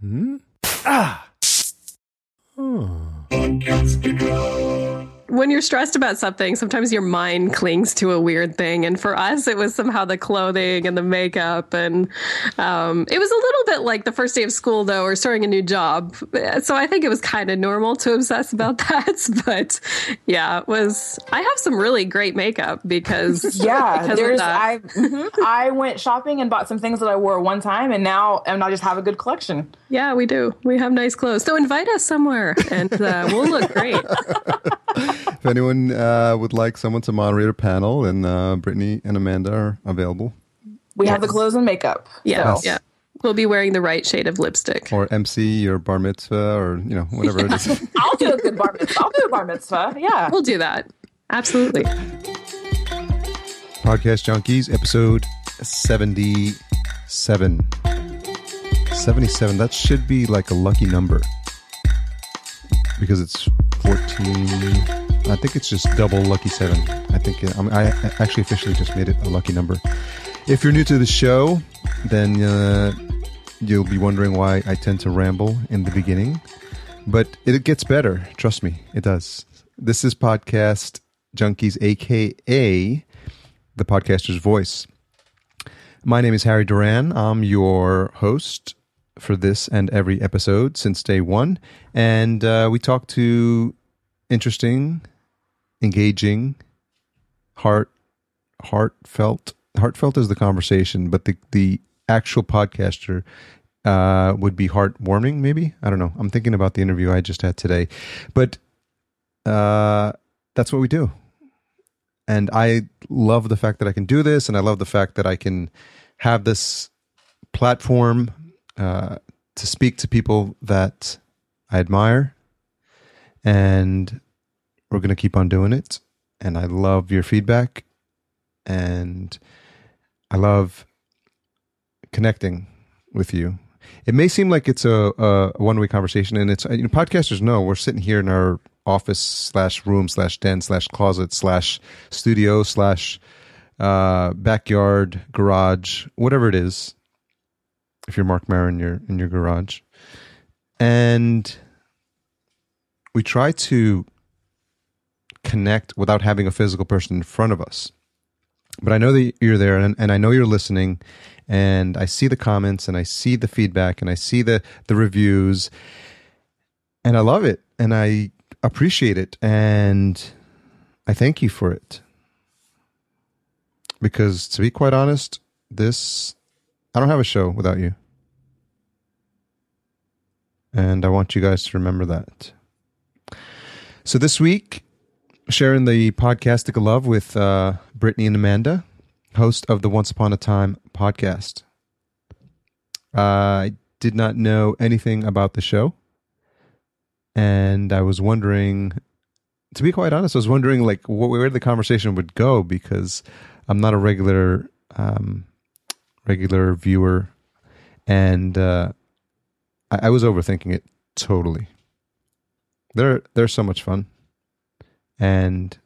Hmm? Ah! When you're stressed about something, sometimes your mind clings to a weird thing. And for us, it was somehow the clothing and the makeup. And um, it was a little bit like the first day of school, though, or starting a new job. So I think it was kind of normal to obsess about that. But yeah, it was. I have some really great makeup because yeah, because there's I mm-hmm, I went shopping and bought some things that I wore one time, and now and I just have a good collection. Yeah, we do. We have nice clothes. So invite us somewhere, and uh, we'll look great. If anyone uh, would like someone to moderate a panel, and uh, Brittany and Amanda are available. We yes. have the clothes and makeup. Yeah, so. yeah. We'll be wearing the right shade of lipstick. Or MC or bar mitzvah or, you know, whatever yeah. it is. I'll do a good bar mitzvah. I'll do a bar mitzvah. Yeah. We'll do that. Absolutely. Podcast Junkies, episode 77. 77. That should be like a lucky number because it's 14. I think it's just double lucky seven. I think I, I actually officially just made it a lucky number. If you're new to the show, then uh, you'll be wondering why I tend to ramble in the beginning, but it gets better. Trust me, it does. This is podcast junkies, aka the podcaster's voice. My name is Harry Duran. I'm your host for this and every episode since day one, and uh, we talk to interesting engaging, heart, heartfelt. Heartfelt is the conversation, but the the actual podcaster uh, would be heartwarming. Maybe I don't know. I'm thinking about the interview I just had today, but uh, that's what we do. And I love the fact that I can do this, and I love the fact that I can have this platform uh, to speak to people that I admire and we're going to keep on doing it. And I love your feedback. And I love connecting with you. It may seem like it's a, a one way conversation, and it's you know, podcasters know we're sitting here in our office slash room slash den slash closet slash studio slash uh, backyard garage, whatever it is. If you're Mark Maron, you're in your garage, and we try to connect without having a physical person in front of us. But I know that you're there and, and I know you're listening and I see the comments and I see the feedback and I see the, the reviews and I love it and I appreciate it and I thank you for it. Because to be quite honest, this I don't have a show without you. And I want you guys to remember that. So this week sharing the podcastic love with uh, Brittany and Amanda, host of the Once Upon a Time podcast. Uh, I did not know anything about the show, and I was wondering, to be quite honest, I was wondering like where the conversation would go because I'm not a regular um, regular viewer, and uh, I, I was overthinking it totally. They're they're so much fun and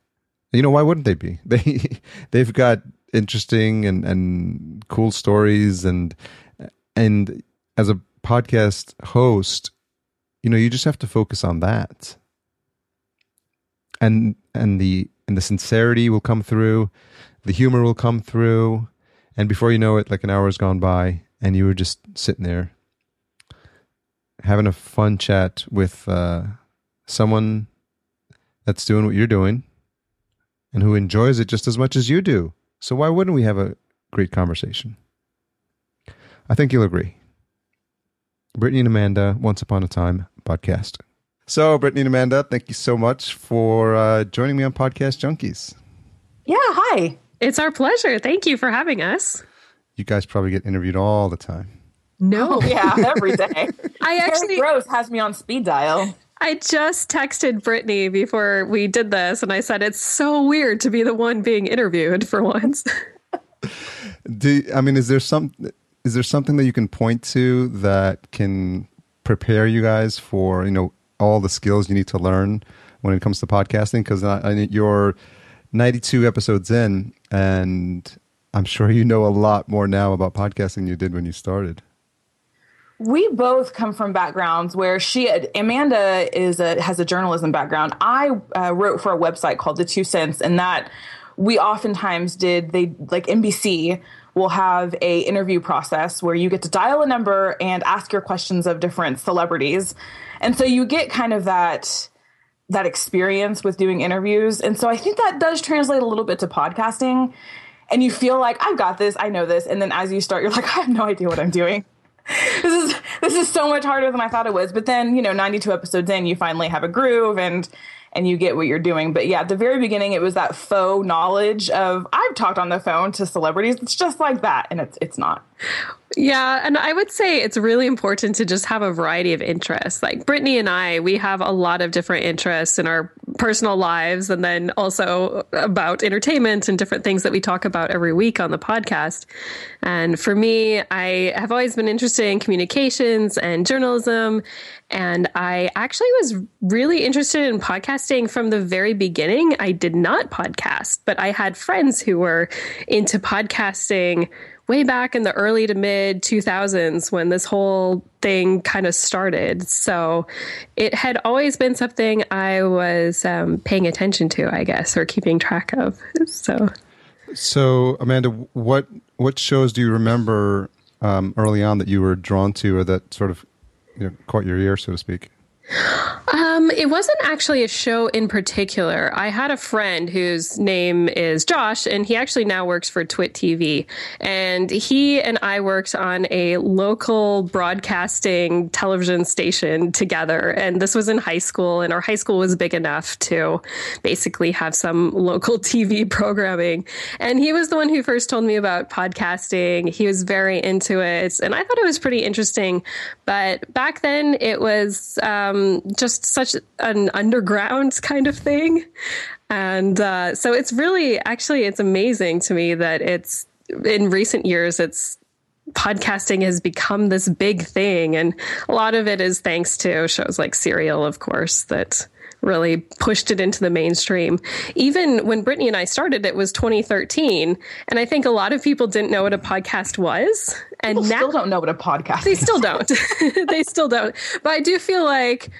you know why wouldn't they be? They they've got interesting and and cool stories and and as a podcast host, you know, you just have to focus on that. And and the and the sincerity will come through, the humor will come through, and before you know it, like an hour has gone by, and you were just sitting there having a fun chat with uh, someone that's doing what you're doing and who enjoys it just as much as you do. So why wouldn't we have a great conversation? I think you'll agree. Brittany and Amanda, Once Upon a Time podcast. So, Brittany and Amanda, thank you so much for uh, joining me on Podcast Junkies. Yeah, hi. It's our pleasure. Thank you for having us. You guys probably get interviewed all the time. No, oh, yeah, every day. I actually Rose has me on speed dial. I just texted Brittany before we did this, and I said it's so weird to be the one being interviewed for once. Do I mean is there some is there something that you can point to that can prepare you guys for you know all the skills you need to learn when it comes to podcasting? Because you're 92 episodes in, and I'm sure you know a lot more now about podcasting than you did when you started. We both come from backgrounds where she Amanda is a has a journalism background. I uh, wrote for a website called The Two Cents, and that we oftentimes did they like NBC will have a interview process where you get to dial a number and ask your questions of different celebrities, and so you get kind of that that experience with doing interviews, and so I think that does translate a little bit to podcasting. And you feel like I've got this, I know this, and then as you start, you're like, I have no idea what I'm doing this is this is so much harder than I thought it was. But then, you know, 92 episodes in, you finally have a groove and and you get what you're doing. But yeah, at the very beginning, it was that faux knowledge of I've talked on the phone to celebrities. It's just like that, and it's it's not. Yeah, and I would say it's really important to just have a variety of interests. Like Brittany and I, we have a lot of different interests in our personal lives, and then also about entertainment and different things that we talk about every week on the podcast. And for me, I have always been interested in communications and journalism. And I actually was really interested in podcasting from the very beginning. I did not podcast, but I had friends who were into podcasting way back in the early to mid 2000s when this whole thing kind of started. So it had always been something I was um, paying attention to, I guess, or keeping track of. So, so Amanda, what what shows do you remember um, early on that you were drawn to, or that sort of you know, caught your ear, so to speak? Um, it wasn't actually a show in particular. I had a friend whose name is Josh, and he actually now works for Twit TV. And he and I worked on a local broadcasting television station together. And this was in high school, and our high school was big enough to basically have some local TV programming. And he was the one who first told me about podcasting. He was very into it, and I thought it was pretty interesting. But back then, it was. Um, um, just such an underground kind of thing. And uh, so it's really, actually, it's amazing to me that it's in recent years, it's podcasting has become this big thing. And a lot of it is thanks to shows like Serial, of course, that really pushed it into the mainstream. Even when Brittany and I started, it was 2013, and I think a lot of people didn't know what a podcast was. And people now still don't know what a podcast. They still don't. they still don't. But I do feel like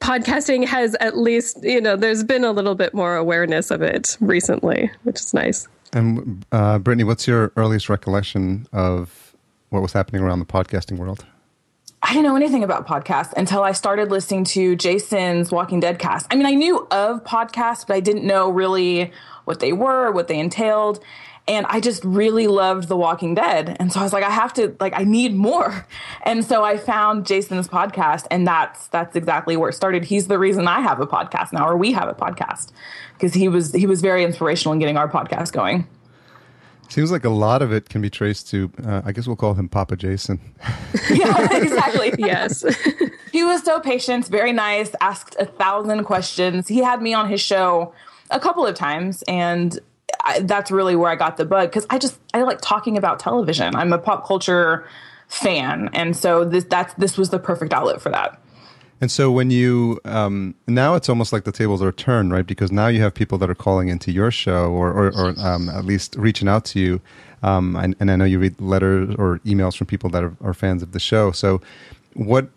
podcasting has at least you know there's been a little bit more awareness of it recently, which is nice. And uh, Brittany, what's your earliest recollection of what was happening around the podcasting world? I didn't know anything about podcasts until I started listening to Jason's Walking Dead cast. I mean, I knew of podcasts, but I didn't know really what they were, what they entailed. And I just really loved The Walking Dead. And so I was like, I have to, like, I need more. And so I found Jason's podcast, and that's that's exactly where it started. He's the reason I have a podcast now, or we have a podcast, because he was he was very inspirational in getting our podcast going. Seems like a lot of it can be traced to, uh, I guess we'll call him Papa Jason. yeah, exactly. yes. he was so patient, very nice, asked a thousand questions. He had me on his show a couple of times, and I, that's really where I got the bug because I just, I like talking about television. I'm a pop culture fan. And so this, that's, this was the perfect outlet for that. And so when you um, now it's almost like the tables are turned, right? Because now you have people that are calling into your show, or, or, or um, at least reaching out to you. Um, and, and, I know you read letters or emails from people that are, are, fans of the show. So, what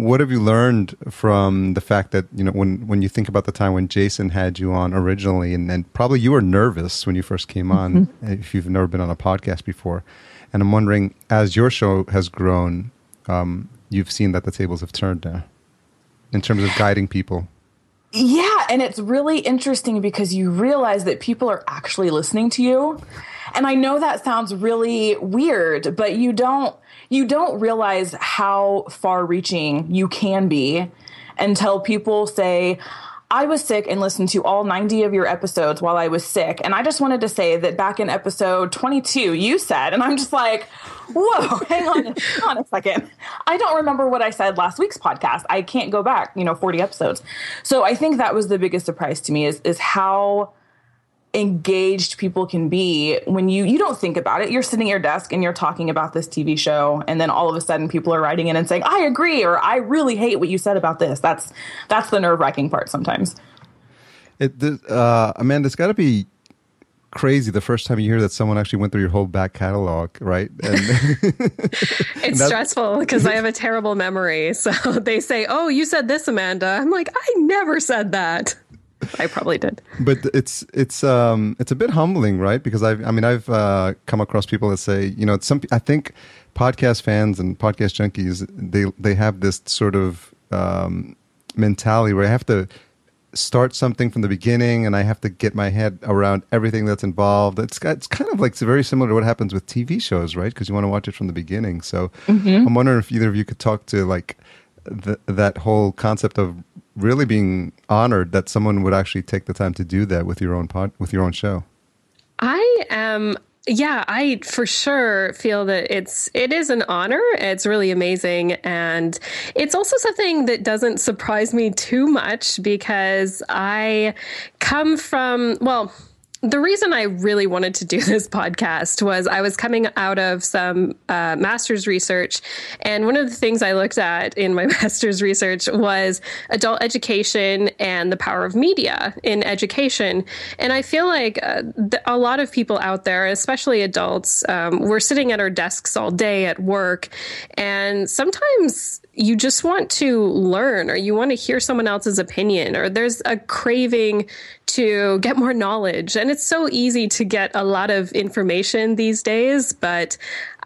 what have you learned from the fact that you know when when you think about the time when Jason had you on originally, and, and probably you were nervous when you first came on, mm-hmm. if you've never been on a podcast before. And I'm wondering, as your show has grown, um, you've seen that the tables have turned now in terms of guiding people. Yeah, and it's really interesting because you realize that people are actually listening to you. And I know that sounds really weird, but you don't you don't realize how far reaching you can be until people say, I was sick and listened to all 90 of your episodes while I was sick. And I just wanted to say that back in episode 22, you said, and I'm just like, whoa, hang on, hang on a second. I don't remember what I said last week's podcast. I can't go back, you know, 40 episodes. So I think that was the biggest surprise to me is, is how engaged people can be when you you don't think about it you're sitting at your desk and you're talking about this TV show and then all of a sudden people are writing in and saying I agree or I really hate what you said about this that's that's the nerve-wracking part sometimes it uh Amanda it's got to be crazy the first time you hear that someone actually went through your whole back catalog, right? And it's stressful because I have a terrible memory. So they say, "Oh, you said this, Amanda." I'm like, "I never said that." I probably did. But it's it's um it's a bit humbling, right? Because I've I mean I've uh, come across people that say, you know, some I think podcast fans and podcast junkies they they have this sort of um, mentality where I have to start something from the beginning and I have to get my head around everything that's involved. It's it's kind of like it's very similar to what happens with TV shows, right? Because you want to watch it from the beginning. So mm-hmm. I'm wondering if either of you could talk to like the, that whole concept of really being honored that someone would actually take the time to do that with your own pod with your own show. I am yeah, I for sure feel that it's it is an honor. It's really amazing and it's also something that doesn't surprise me too much because I come from well, the reason I really wanted to do this podcast was I was coming out of some uh, master's research. And one of the things I looked at in my master's research was adult education and the power of media in education. And I feel like uh, a lot of people out there, especially adults, um, we're sitting at our desks all day at work. And sometimes you just want to learn or you want to hear someone else's opinion or there's a craving to get more knowledge. And it's so easy to get a lot of information these days, but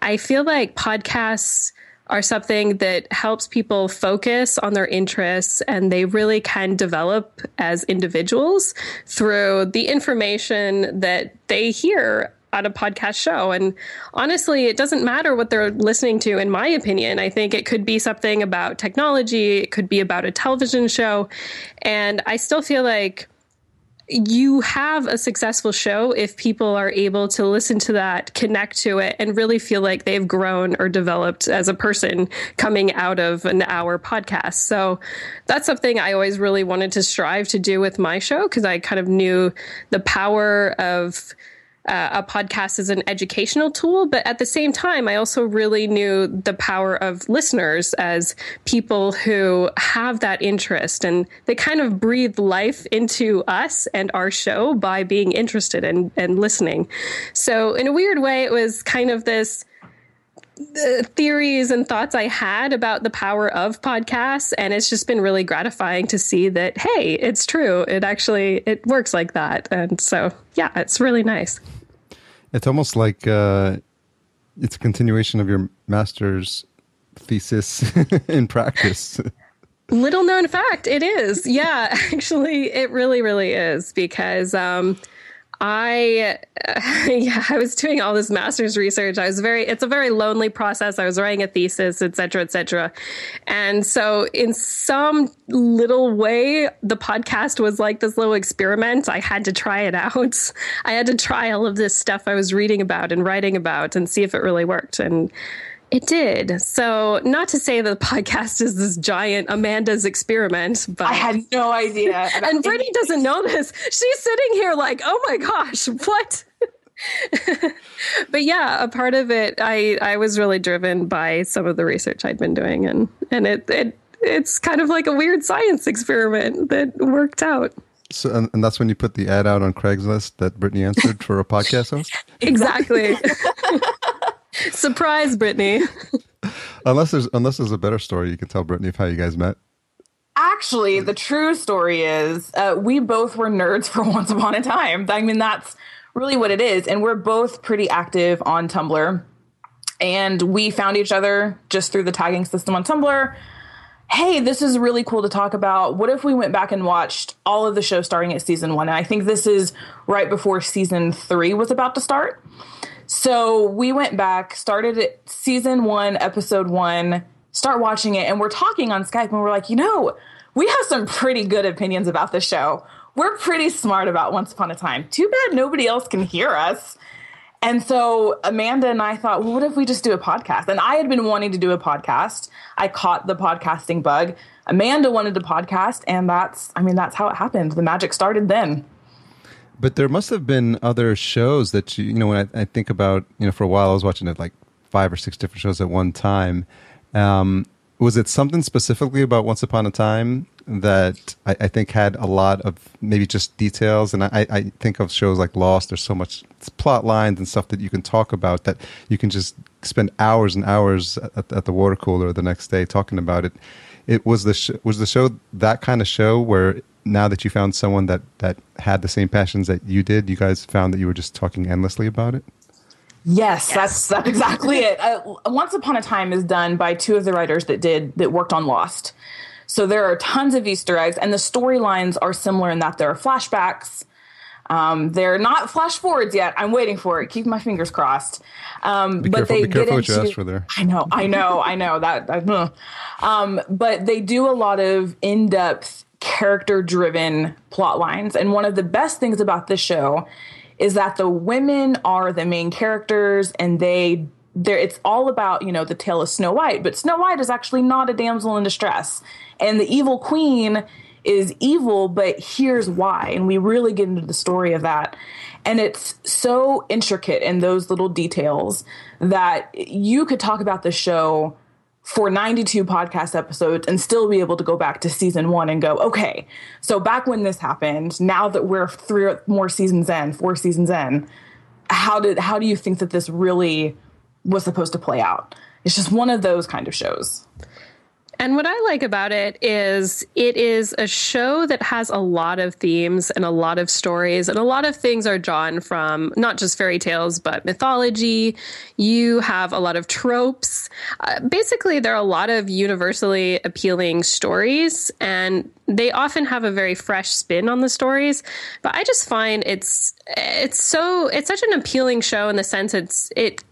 I feel like podcasts are something that helps people focus on their interests and they really can develop as individuals through the information that they hear on a podcast show. And honestly, it doesn't matter what they're listening to, in my opinion. I think it could be something about technology, it could be about a television show. And I still feel like you have a successful show if people are able to listen to that, connect to it, and really feel like they've grown or developed as a person coming out of an hour podcast. So that's something I always really wanted to strive to do with my show because I kind of knew the power of uh, a podcast as an educational tool, but at the same time, I also really knew the power of listeners as people who have that interest and they kind of breathe life into us and our show by being interested and, and listening. So, in a weird way, it was kind of this the theories and thoughts I had about the power of podcasts and it's just been really gratifying to see that hey it's true it actually it works like that and so yeah it's really nice it's almost like uh, it's a continuation of your master's thesis in practice. Little known fact, it is. Yeah, actually, it really, really is because um, I, uh, yeah, I was doing all this master's research. I was very, it's a very lonely process. I was writing a thesis, et cetera, et cetera. And so in some little way, the podcast was like this little experiment. I had to try it out. I had to try all of this stuff I was reading about and writing about and see if it really worked. And it did. So, not to say that the podcast is this giant Amanda's experiment, but I had no idea. and Brittany doesn't know this. She's sitting here like, oh my gosh, what? but yeah, a part of it, I I was really driven by some of the research I'd been doing, and and it it it's kind of like a weird science experiment that worked out. So, and, and that's when you put the ad out on Craigslist that Brittany answered for a podcast host. exactly. Surprise, Brittany. unless there's unless there's a better story you can tell Brittany of how you guys met. Actually, the true story is uh, we both were nerds for once upon a time. I mean, that's really what it is. And we're both pretty active on Tumblr. And we found each other just through the tagging system on Tumblr. Hey, this is really cool to talk about. What if we went back and watched all of the show starting at season one? And I think this is right before season three was about to start. So we went back, started at season one, episode one, start watching it, and we're talking on Skype, and we're like, you know, we have some pretty good opinions about the show. We're pretty smart about Once Upon a Time. Too bad nobody else can hear us. And so Amanda and I thought, well, what if we just do a podcast? And I had been wanting to do a podcast. I caught the podcasting bug. Amanda wanted to podcast, and that's, I mean, that's how it happened. The magic started then. But there must have been other shows that you, you know, when I, I, think about, you know, for a while I was watching it like five or six different shows at one time. Um, was it something specifically about Once Upon a Time that I, I, think had a lot of maybe just details. And I, I think of shows like Lost. There's so much plot lines and stuff that you can talk about that you can just spend hours and hours at, at the water cooler the next day talking about it. It was the sh- was the show that kind of show where now that you found someone that that had the same passions that you did, you guys found that you were just talking endlessly about it. Yes, yes. that's that's exactly it. Uh, Once Upon a Time is done by two of the writers that did that worked on Lost. So there are tons of Easter eggs, and the storylines are similar in that there are flashbacks. Um, they're not flash forwards yet. I'm waiting for it. Keep my fingers crossed. Um, be but careful, they be careful get into, you ask for there. I know, I know, I know that. that um, but they do a lot of in-depth, character-driven plot lines, and one of the best things about this show is that the women are the main characters and they there it's all about you know the tale of snow white. But snow white is actually not a damsel in distress. And the evil queen is evil but here's why. And we really get into the story of that. And it's so intricate in those little details that you could talk about the show for 92 podcast episodes and still be able to go back to season one and go, okay, so back when this happened, now that we're three more seasons in, four seasons in, how did how do you think that this really was supposed to play out? It's just one of those kind of shows. And what I like about it is it is a show that has a lot of themes and a lot of stories, and a lot of things are drawn from not just fairy tales, but mythology. You have a lot of tropes. Uh, basically, there are a lot of universally appealing stories, and they often have a very fresh spin on the stories. But I just find it's it's so it's such an appealing show in the sense it's it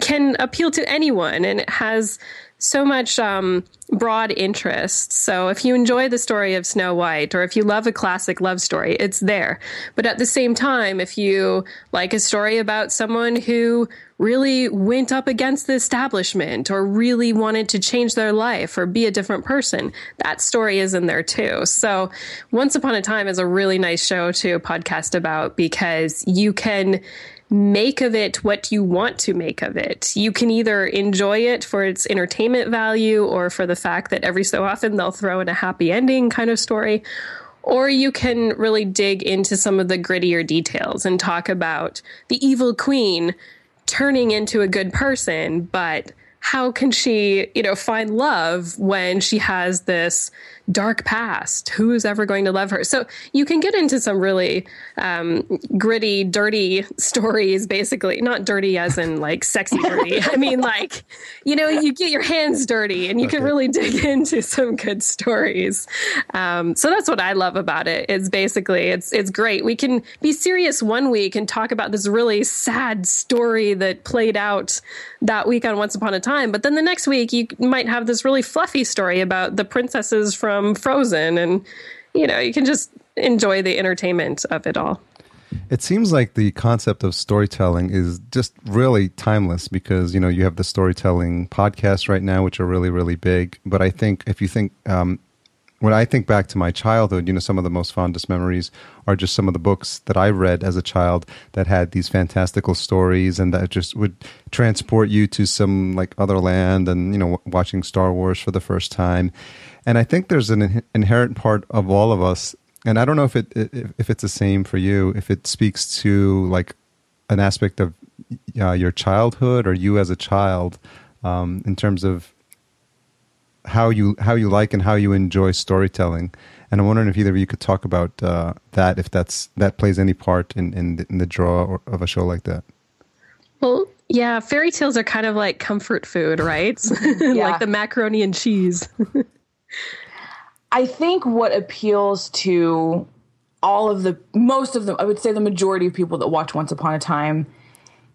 can appeal to anyone and it has so much um, broad interest. So if you enjoy the story of Snow White or if you love a classic love story, it's there. But at the same time, if you like a story about someone who really went up against the establishment or really wanted to change their life or be a different person, that story is in there too. So Once Upon a Time is a really nice show to podcast about because you can make of it what you want to make of it. You can either enjoy it for its entertainment value or for the fact that every so often they'll throw in a happy ending kind of story. Or you can really dig into some of the grittier details and talk about the evil queen turning into a good person, but how can she, you know, find love when she has this dark past? Who is ever going to love her? So you can get into some really um, gritty, dirty stories, basically. Not dirty as in like sexy dirty. I mean, like, you know, you get your hands dirty and you okay. can really dig into some good stories. Um, so that's what I love about it. It's basically, it's, it's great. We can be serious one week and talk about this really sad story that played out that week on Once Upon a Time. But then the next week, you might have this really fluffy story about the princesses from Frozen. And, you know, you can just enjoy the entertainment of it all. It seems like the concept of storytelling is just really timeless because, you know, you have the storytelling podcasts right now, which are really, really big. But I think if you think um, when I think back to my childhood, you know, some of the most fondest memories are just some of the books that I read as a child that had these fantastical stories and that just would transport you to some like other land and, you know, watching Star Wars for the first time. And I think there's an inherent part of all of us, and I don't know if it if it's the same for you, if it speaks to like an aspect of uh, your childhood or you as a child um, in terms of how you how you like and how you enjoy storytelling. And I'm wondering if either of you could talk about uh, that, if that's that plays any part in in the, in the draw or, of a show like that. Well, yeah, fairy tales are kind of like comfort food, right? like the macaroni and cheese. I think what appeals to all of the most of them, I would say the majority of people that watch Once Upon a Time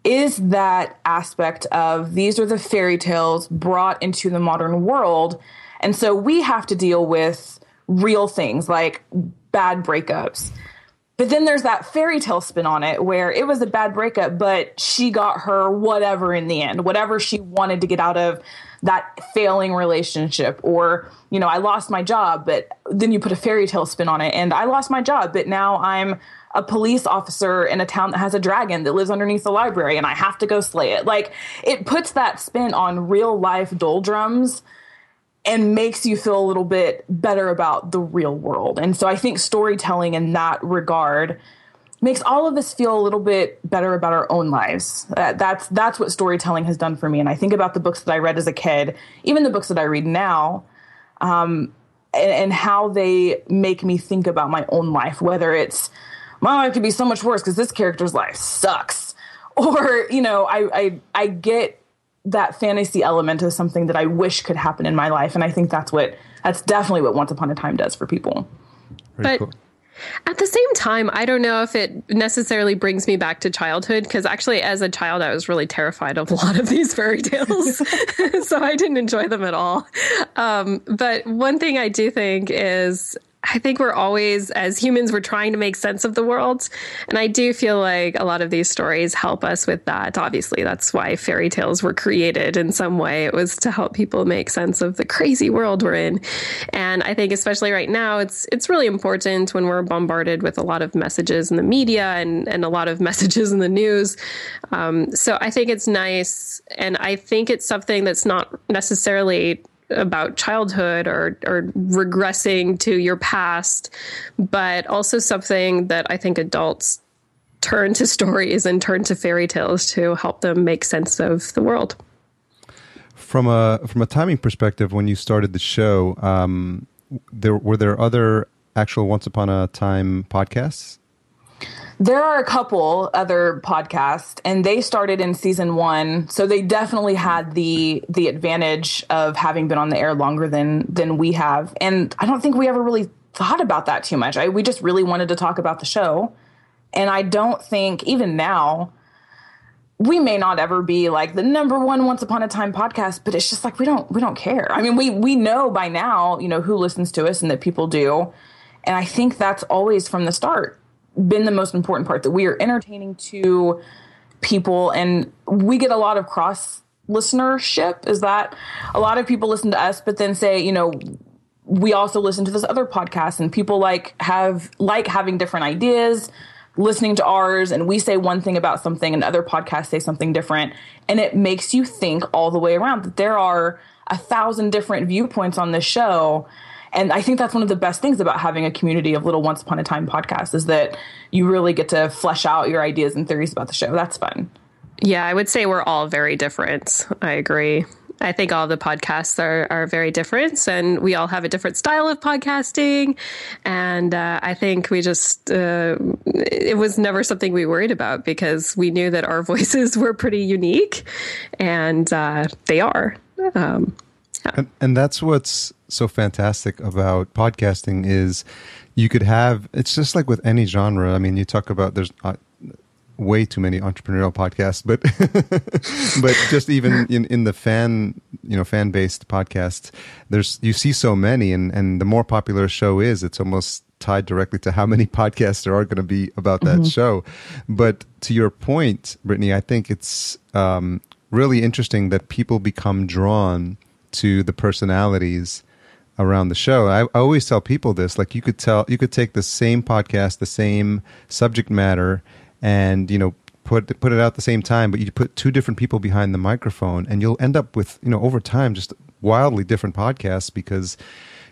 is that aspect of these are the fairy tales brought into the modern world. And so we have to deal with real things like bad breakups. But then there's that fairy tale spin on it where it was a bad breakup, but she got her whatever in the end, whatever she wanted to get out of that failing relationship. Or, you know, I lost my job, but then you put a fairy tale spin on it and I lost my job, but now I'm a police officer in a town that has a dragon that lives underneath the library and I have to go slay it. Like it puts that spin on real life doldrums and makes you feel a little bit better about the real world. And so I think storytelling in that regard makes all of us feel a little bit better about our own lives. Uh, that's that's what storytelling has done for me. And I think about the books that I read as a kid, even the books that I read now, um, and, and how they make me think about my own life. Whether it's my life could be so much worse because this character's life sucks, or you know, I I, I get that fantasy element of something that I wish could happen in my life, and I think that's what that's definitely what Once Upon a Time does for people. Very but cool. At the same time, I don't know if it necessarily brings me back to childhood because actually, as a child, I was really terrified of a lot of these fairy tales. so I didn't enjoy them at all. Um, but one thing I do think is I think we're always, as humans, we're trying to make sense of the world. And I do feel like a lot of these stories help us with that. Obviously, that's why fairy tales were created in some way. It was to help people make sense of the crazy world we're in. And I think especially right now, it's it's really important when we're bombarded with a lot of messages in the media and, and a lot of messages in the news. Um, so I think it's nice. And I think it's something that's not necessarily about childhood or or regressing to your past, but also something that I think adults turn to stories and turn to fairy tales to help them make sense of the world. From a from a timing perspective, when you started the show, um, there were there other actual Once Upon a Time podcasts there are a couple other podcasts, and they started in season one, so they definitely had the the advantage of having been on the air longer than than we have. And I don't think we ever really thought about that too much. I, we just really wanted to talk about the show, and I don't think even now we may not ever be like the number one once upon a time podcast but it's just like we don't we don't care i mean we we know by now you know who listens to us and that people do and i think that's always from the start been the most important part that we are entertaining to people and we get a lot of cross listenership is that a lot of people listen to us but then say you know we also listen to this other podcast and people like have like having different ideas listening to ours and we say one thing about something and other podcasts say something different and it makes you think all the way around that there are a thousand different viewpoints on this show and I think that's one of the best things about having a community of little once upon a time podcasts is that you really get to flesh out your ideas and theories about the show. That's fun. Yeah, I would say we're all very different. I agree. I think all the podcasts are, are very different and we all have a different style of podcasting. And uh, I think we just, uh, it was never something we worried about because we knew that our voices were pretty unique and uh, they are. Um, yeah. and, and that's what's so fantastic about podcasting is you could have it's just like with any genre i mean you talk about there's uh, way too many entrepreneurial podcasts but but just even in, in the fan you know fan based podcasts there's you see so many and and the more popular a show is it's almost tied directly to how many podcasts there are going to be about that mm-hmm. show but to your point brittany i think it's um, really interesting that people become drawn to the personalities around the show. I, I, always tell people this: like you could tell, you could take the same podcast, the same subject matter, and you know put put it out at the same time, but you put two different people behind the microphone, and you'll end up with you know over time just wildly different podcasts because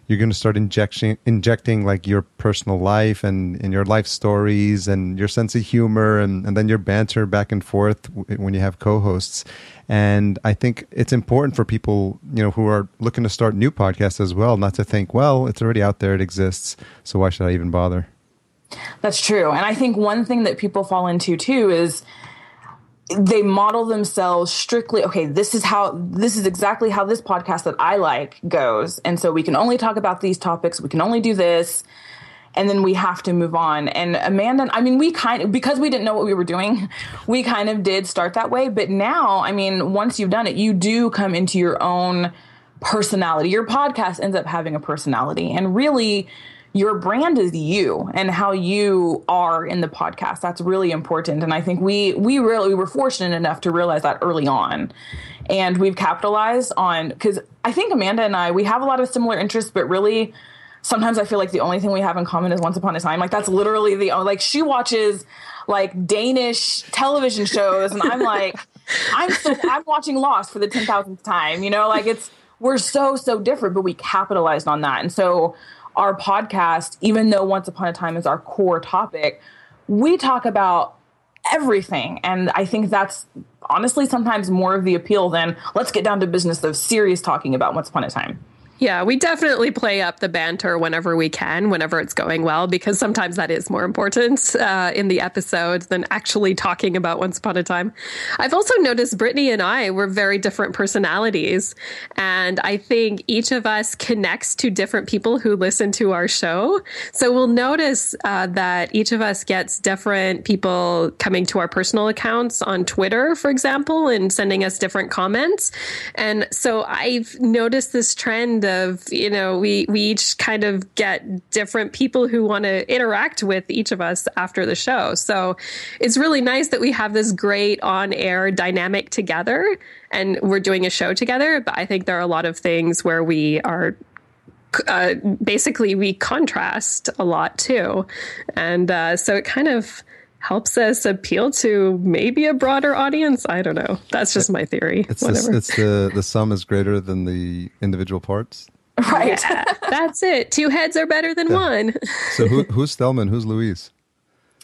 you're going to start injecting injecting like your personal life and, and your life stories and your sense of humor and, and then your banter back and forth when you have co-hosts. And i think it's important for people you know who are looking to start new podcasts as well not to think well it's already out there it exists so why should i even bother? That's true and i think one thing that people fall into too is they model themselves strictly okay this is how this is exactly how this podcast that i like goes. And so we can only talk about these topics. We can only do this. And then we have to move on. And amanda i mean we kind of because we didn't know what we were doing we kind of did start that way. But now i mean once you've done it you do come into your own personality. Your podcast ends up having a personality. And really your brand is you and how you are in the podcast. That's really important. And I think we we really we were fortunate enough to realize that early on. And we've capitalized on because I think Amanda and I we have a lot of similar interests, but really sometimes I feel like the only thing we have in common is Once Upon a Time. Like that's literally the only like she watches like Danish television shows, and I'm like, I'm I'm watching Lost for the ten thousandth time. You know, like it's we're so so different, but we capitalized on that. And so our podcast, even though Once Upon a Time is our core topic, we talk about everything. And I think that's honestly sometimes more of the appeal than let's get down to business of serious talking about Once Upon a Time. Yeah, we definitely play up the banter whenever we can, whenever it's going well, because sometimes that is more important uh, in the episode than actually talking about Once Upon a Time. I've also noticed Brittany and I were very different personalities. And I think each of us connects to different people who listen to our show. So we'll notice uh, that each of us gets different people coming to our personal accounts on Twitter, for example, and sending us different comments. And so I've noticed this trend of you know we we each kind of get different people who want to interact with each of us after the show. So it's really nice that we have this great on air dynamic together and we're doing a show together but i think there are a lot of things where we are uh, basically we contrast a lot too. And uh, so it kind of helps us appeal to maybe a broader audience. I don't know. That's just my theory. It's, the, it's the the sum is greater than the individual parts. Right. Yeah, that's it. Two heads are better than yeah. one. so who, who's Thelma who's Louise?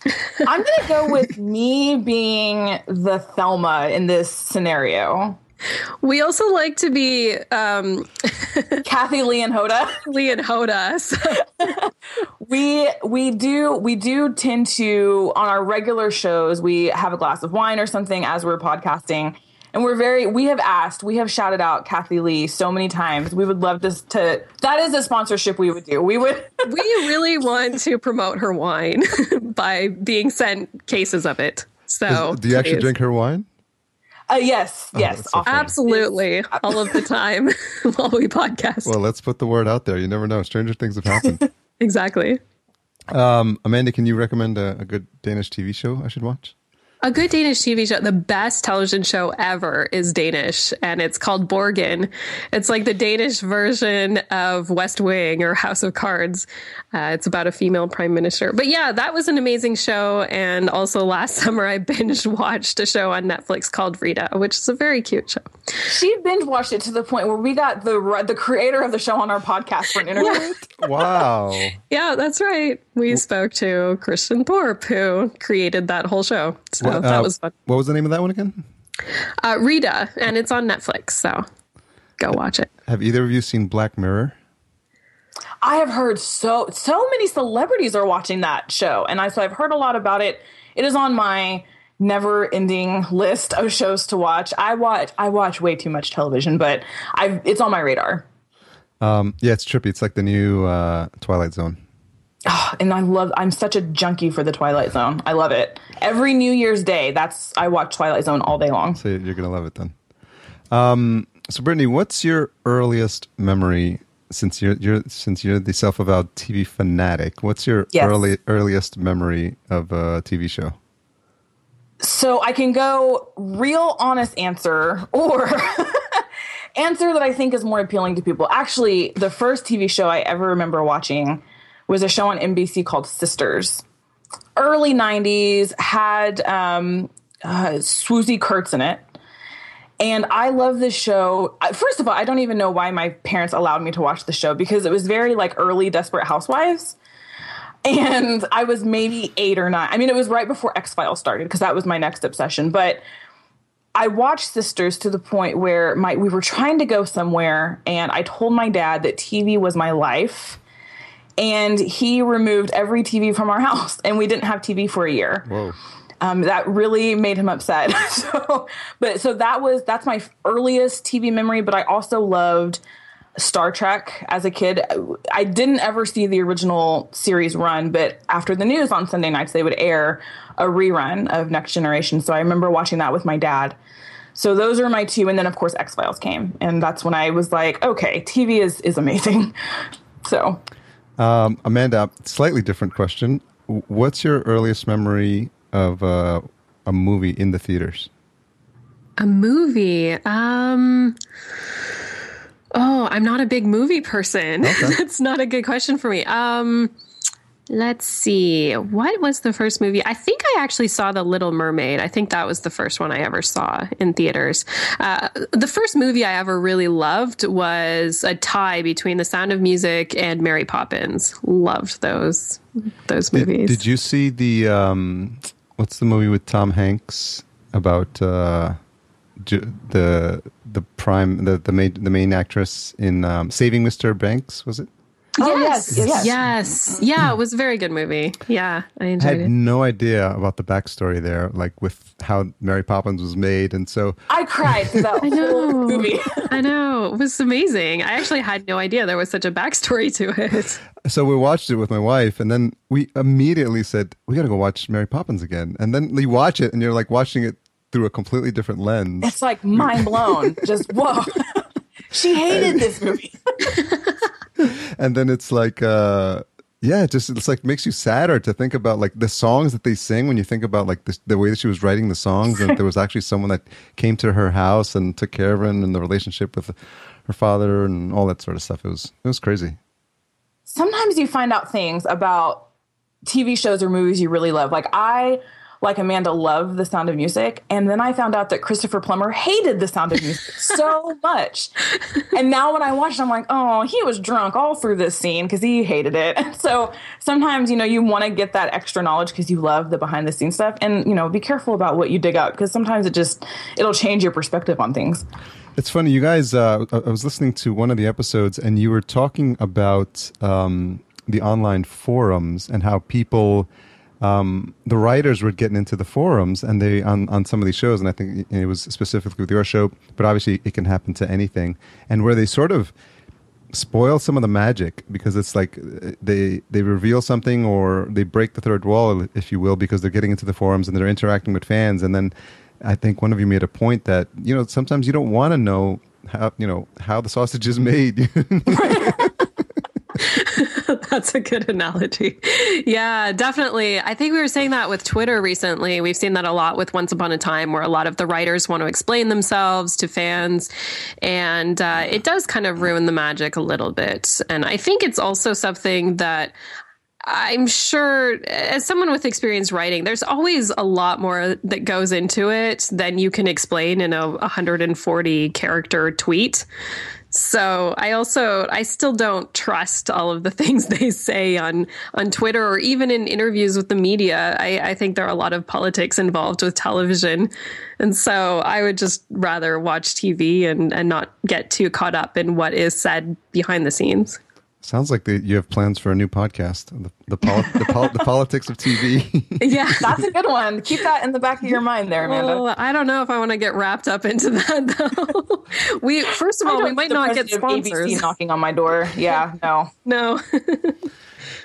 I'm going to go with me being the Thelma in this scenario. We also like to be um, Kathie Lee and Hoda. Lee and Hoda. So. we we do we do tend to on our regular shows we have a glass of wine or something as we're podcasting and we're very we have asked we have shouted out Kathie lee so many times we would love this to that is a sponsorship we would do we would we really want to promote her wine by being sent cases of it so is, do you actually please. drink her wine uh, yes, oh, yes, so absolutely, all of the time while we podcast. Well, let's put the word out there. You never know; stranger things have happened. exactly. Um, Amanda, can you recommend a, a good Danish TV show I should watch? A good Danish TV show, the best television show ever is Danish, and it's called Borgen. It's like the Danish version of West Wing or House of Cards. Uh, it's about a female prime minister. But yeah, that was an amazing show. And also last summer, I binge watched a show on Netflix called Rita, which is a very cute show. She binge watched it to the point where we got the the creator of the show on our podcast for an interview. Yeah. wow. Yeah, that's right. We spoke to Christian Torpe, who created that whole show. So what, uh, that was fun. What was the name of that one again? Uh, Rita, and it's on Netflix. So go watch it. Have either of you seen Black Mirror? I have heard so so many celebrities are watching that show, and I so I've heard a lot about it. It is on my never ending list of shows to watch. I watch I watch way too much television, but I it's on my radar. Um, yeah, it's trippy. It's like the new uh, Twilight Zone. Oh, and I love. I'm such a junkie for the Twilight Zone. I love it. Every New Year's Day, that's I watch Twilight Zone all day long. So you're gonna love it then. Um, so Brittany, what's your earliest memory since you're, you're since you're the self-avowed TV fanatic? What's your yes. early earliest memory of a TV show? So I can go real honest answer or answer that I think is more appealing to people. Actually, the first TV show I ever remember watching was a show on NBC called Sisters. Early 90s, had um, uh, Swoosie Kurtz in it. And I love this show. First of all, I don't even know why my parents allowed me to watch the show because it was very like early Desperate Housewives. And I was maybe eight or nine. I mean, it was right before X Files started because that was my next obsession. But I watched Sisters to the point where my we were trying to go somewhere, and I told my dad that TV was my life and he removed every TV from our house, and we didn't have TV for a year. Whoa. Um, that really made him upset. so, but so that was that's my earliest TV memory. But I also loved Star Trek as a kid. I didn't ever see the original series run, but after the news on Sunday nights, they would air a rerun of Next Generation. So I remember watching that with my dad. So those are my two, and then of course X Files came, and that's when I was like, okay, TV is is amazing. So um, Amanda, slightly different question. What's your earliest memory of uh, a movie in the theaters? A movie? Um, oh, I'm not a big movie person. Okay. That's not a good question for me. Um, Let's see. What was the first movie? I think I actually saw The Little Mermaid. I think that was the first one I ever saw in theaters. Uh, the first movie I ever really loved was a tie between The Sound of Music and Mary Poppins. Loved those those movies. Did, did you see the um, what's the movie with Tom Hanks about uh, the the prime the the main the main actress in um, Saving Mr. Banks? Was it? Oh, yes, yes, yes. yes, yeah. It was a very good movie. Yeah, I enjoyed I enjoyed had it. no idea about the backstory there, like with how Mary Poppins was made, and so I cried through that know. whole movie. I know it was amazing. I actually had no idea there was such a backstory to it. so we watched it with my wife, and then we immediately said we got to go watch Mary Poppins again, and then you watch it, and you're like watching it through a completely different lens. It's like mind blown. Just whoa. she hated this movie. and then it's like uh yeah it just it's like makes you sadder to think about like the songs that they sing when you think about like the, the way that she was writing the songs and there was actually someone that came to her house and took care of her and the relationship with her father and all that sort of stuff it was it was crazy Sometimes you find out things about TV shows or movies you really love. Like I like Amanda loved The Sound of Music, and then I found out that Christopher Plummer hated The Sound of Music so much. And now when I watched, it, I'm like, oh, he was drunk all through this scene because he hated it. And so sometimes you know you want to get that extra knowledge because you love the behind the scenes stuff, and you know be careful about what you dig up because sometimes it just it'll change your perspective on things. It's funny, you guys. Uh, I I was listening to one of the episodes, and you were talking about um, the online forums and how people, um, the writers, were getting into the forums, and they on on some of these shows, and I think it was specifically with your show, but obviously it can happen to anything, and where they sort of spoil some of the magic because it's like uh, they they reveal something or they break the third wall if you will because they're getting into the forums and they're interacting with fans and then I think one of you made a point that you know sometimes you don't want to know how you know how the sausage is made. That's a good analogy. Yeah, definitely. I think we were saying that with Twitter recently. We've seen that a lot with Once Upon a Time, where a lot of the writers want to explain themselves to fans. And uh, it does kind of ruin the magic a little bit. And I think it's also something that I'm sure, as someone with experience writing, there's always a lot more that goes into it than you can explain in a 140 character tweet. So I also I still don't trust all of the things they say on on Twitter or even in interviews with the media. I, I think there are a lot of politics involved with television. And so I would just rather watch TV and, and not get too caught up in what is said behind the scenes. Sounds like the, you have plans for a new podcast, the the, poli- the, pol- the politics of TV. Yeah. That's a good one. Keep that in the back of your mind there, Amanda. Well, I don't know if I want to get wrapped up into that though. we first of all, we might not get president sponsors. ABC knocking on my door. Yeah, no. No.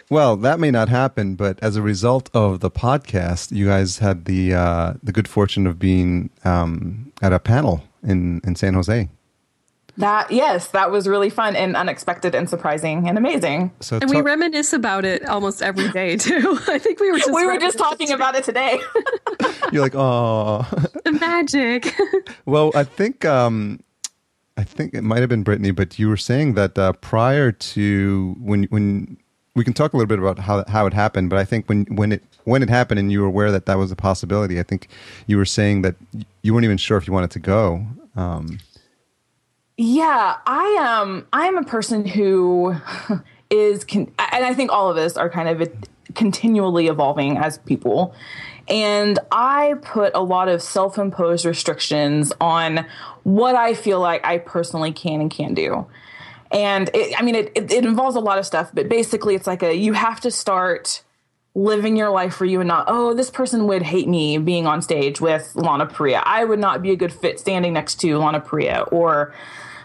well, that may not happen, but as a result of the podcast, you guys had the uh, the good fortune of being um, at a panel in in San Jose. That yes, that was really fun and unexpected and surprising and amazing. So And we talk- reminisce about it almost every day too. I think we were just we were just talking about it today. you're like, oh. the magic. Well, I think um, I think it might have been Brittany, but you were saying that uh, prior to when when we can talk a little bit about how how it happened, but I think when when it when it happened and you were aware that that was a possibility, I think you were saying that you weren't even sure if you wanted to go. Um, Yeah, I um I am a person who is con- and I think all of us are kind of continually evolving as people. And I put a lot of self-imposed restrictions on what I feel like I personally can and can't do. And it, I mean, it, it, it involves a lot of stuff, but basically, it's like a you have to start living your life for you and not, oh, this person would hate me being on stage with Lana Parrilla. I would not be a good fit standing next to Lana Parrilla or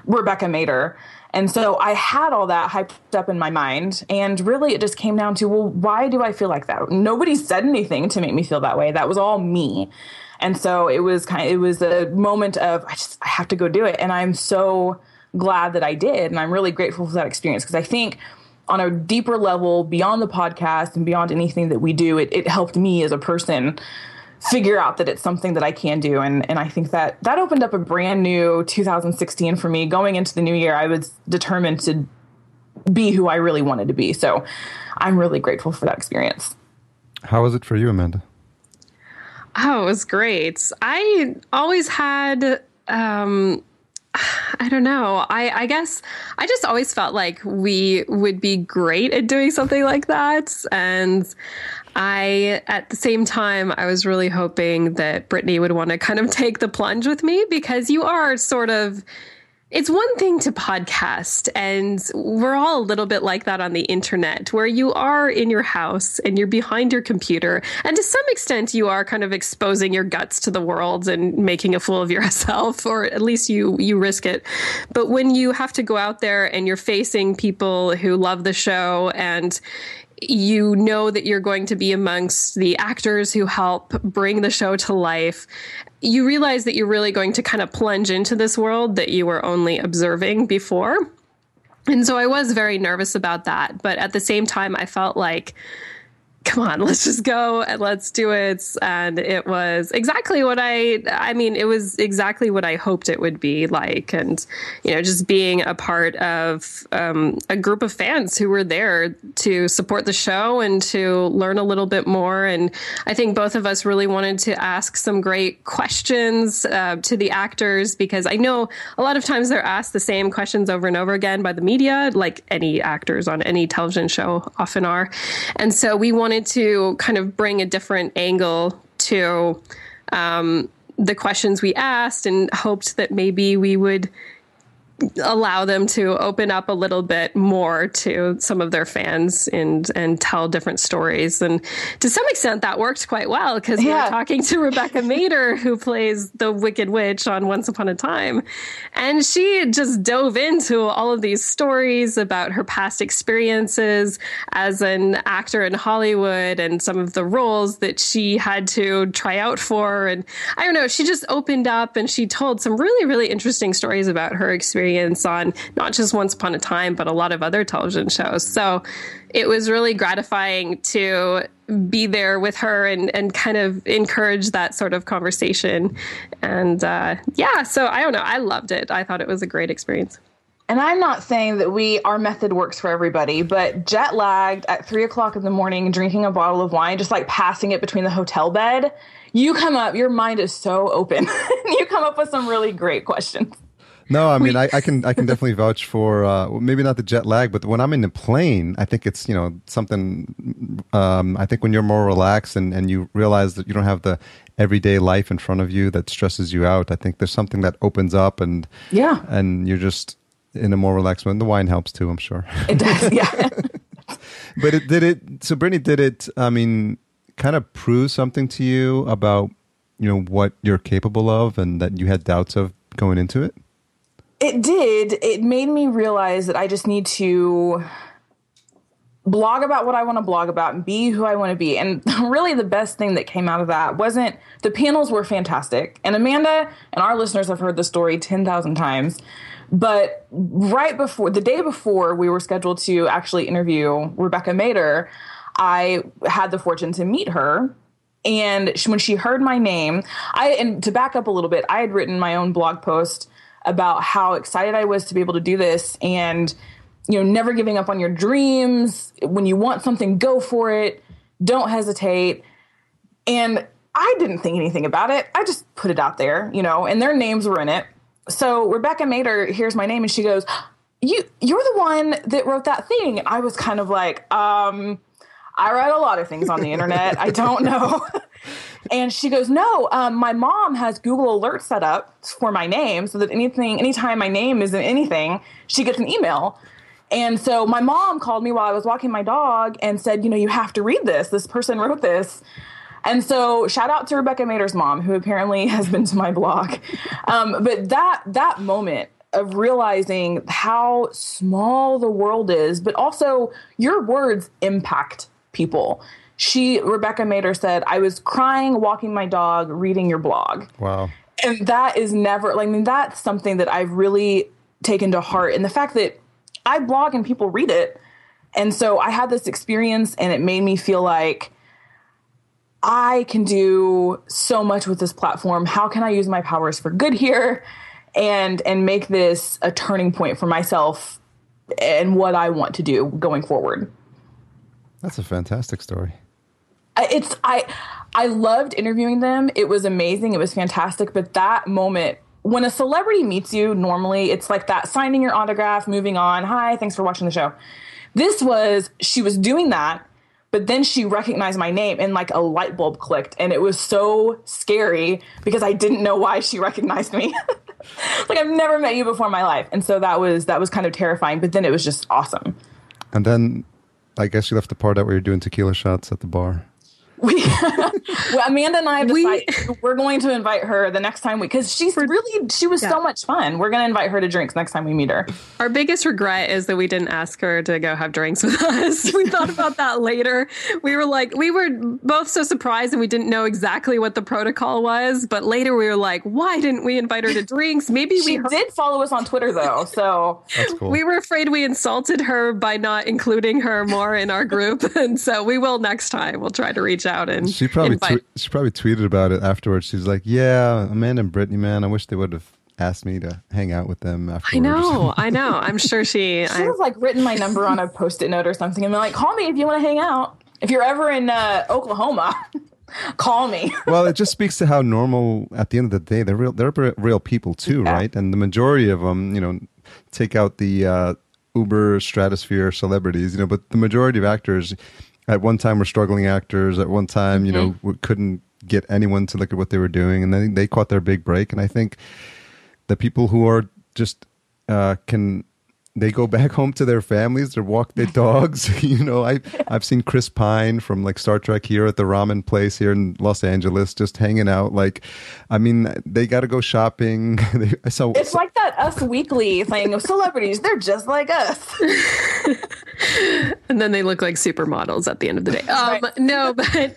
Rebecca Mader. And so I had all that hyped up in my mind. And really, it just came down to, well, why do I feel like that? Nobody said anything to make me feel that way. That was all me. And so it was kind of, it was a moment of, I just, I have to go do it. And I'm so glad that I did. And I'm really grateful for that experience because I think on a deeper level, beyond the podcast and beyond anything that we do, it, it helped me as a person figure out that it's something that I can do. And, and I think that that opened up a brand new 2016 for me. Going into the new year, I was determined to be who I really wanted to be. So I'm really grateful for that experience. How was it for you, Amanda? Oh, it was great. I always had um I don't know. I, I guess I just always felt like we would be great at doing something like that. And I, at the same time, I was really hoping that Brittany would want to kind of take the plunge with me because you are sort of it's one thing to podcast, and we're all a little bit like that on the internet, where you are in your house and you're behind your computer, and to some extent, you are kind of exposing your guts to the world and making a fool of yourself, or at least you you risk it. But when you have to go out there and you're facing people who love the show and you know that you're going to be amongst the actors who help bring the show to life you realize that you're really going to kind of plunge into this world that you were only observing before. And so I was very nervous about that. But at the same time, I felt like come on, let's just go and let's do it. And it was exactly what I, I mean, it was exactly what I hoped it would be like. And, you know, just being a part of um, a group of fans who were there to support the show and to learn a little bit more. And I think both of us really wanted to ask some great questions uh, to the actors because I know a lot of times they're asked the same questions over and over again by the media, like any actors on any television show often are. And so we wanted wanted to kind of bring a different angle to um, the questions we asked and hoped that maybe we would allow them to open up a little bit more to some of their fans and and tell different stories. And to some extent that worked quite well because yeah. we were talking to Rebecca Mader who plays the Wicked Witch on Once Upon a Time. And she just dove into all of these stories about her past experiences as an actor in Hollywood and some of the roles that she had to try out for. And I don't know she just opened up and she told some really really interesting stories about her experience experience on not just Once Upon a Time, but a lot of other television shows. So it was really gratifying to be there with her and, and kind of encourage that sort of conversation. And uh, yeah, so I don't know. I loved it. I thought it was a great experience. And I'm not saying that we our method works for everybody, but jet lagged at three o'clock in the morning, drinking a bottle of wine, just like passing it between the hotel bed, you come up, your mind is so open. you come up with some really great questions. No, I mean, I, I, can I can definitely vouch for uh, maybe not the jet lag, but when I'm in the plane, I think it's you know something. Um, I think when you're more relaxed and, and you realize that you don't have the everyday life in front of you that stresses you out, I think there's something that opens up and yeah, and you're just in a more relaxed mode. The wine helps too, I'm sure. It does, yeah. but it did it. So Brittany did it. I mean, kind of prove something to you about you know what you're capable of and that you had doubts of going into it. It did. It made me realize that I just need to blog about what I want to blog about and be who I want to be. And really, the best thing that came out of that wasn't the panels were fantastic. And Amanda and our listeners have heard the story 10,000 times. But right before the day before we were scheduled to actually interview Rebecca Mader, I had the fortune to meet her. And when she heard my name, I, and to back up a little bit, I had written my own blog post about how excited I was to be able to do this and you know never giving up on your dreams. When you want something go for it. Don't hesitate. And I didn't think anything about it. I just put it out there you know and their names were in it. So Rebecca Mader hears my name and she goes you you're the one that wrote that thing. And I was kind of like um I write a lot of things on the internet I don't know And she goes, No, um, my mom has Google Alerts set up for my name so that anything, anytime my name is in anything, she gets an email. And so my mom called me while I was walking my dog and said, You know, you have to read this. This person wrote this. And so shout out to Rebecca Mader's mom, who apparently has been to my blog. Um, but that that moment of realizing how small the world is, but also your words impact people she Rebecca Mader said, I was crying walking my dog reading your blog. Wow. And that is never like I mean that's something that I've really taken to heart and the fact that I blog and people read it. And so I had this experience and it made me feel like I can do so much with this platform. How can I use my powers for good here and and make this a turning point for myself and what I want to do going forward. That's a fantastic story. It's I I loved interviewing them. It was amazing. It was fantastic. But that moment when a celebrity meets you, normally it's like that signing your autograph, moving on. Hi, thanks for watching the show. This was she was doing that, but then she recognized my name and like a light bulb clicked, and it was so scary because I didn't know why she recognized me. like I've never met you before in my life, and so that was that was kind of terrifying. But then it was just awesome. And then, I guess you left the part out where you're doing tequila shots at the bar. We, well, Amanda and I decided we, we're going to invite her the next time we, because she's really, she was yeah. so much fun. We're going to invite her to drinks next time we meet her. Our biggest regret is that we didn't ask her to go have drinks with us. we thought about that later. We were like, we were both so surprised and we didn't know exactly what the protocol was. But later we were like, why didn't we invite her to drinks? Maybe she we did follow us on Twitter though. So cool. we were afraid we insulted her by not including her more in our group. and so we will next time. We'll try to reach out and she probably tw- she probably tweeted about it afterwards. She's like, "Yeah, Amanda and Brittany, man, I wish they would have asked me to hang out with them afterwards." I know, I know. I'm sure she she have like written my number on a post-it note or something and been like, "Call me if you want to hang out. If you're ever in uh, Oklahoma." call me. well, it just speaks to how normal. At the end of the day, they're real. They're real people too, yeah. right? And the majority of them, you know, take out the uh, Uber stratosphere celebrities, you know, but the majority of actors at one time were struggling actors. At one time, you mm-hmm. know, we couldn't get anyone to look at what they were doing, and then they caught their big break. And I think the people who are just uh, can they go back home to their families they walk their dogs you know. I i've seen chris pine from like star trek here at the ramen place here in los angeles just hanging out like i mean they got to go shopping. So it's like that us weekly thing of celebrities they're just like us. And then they look like supermodels at the end of the day. Um, right. no but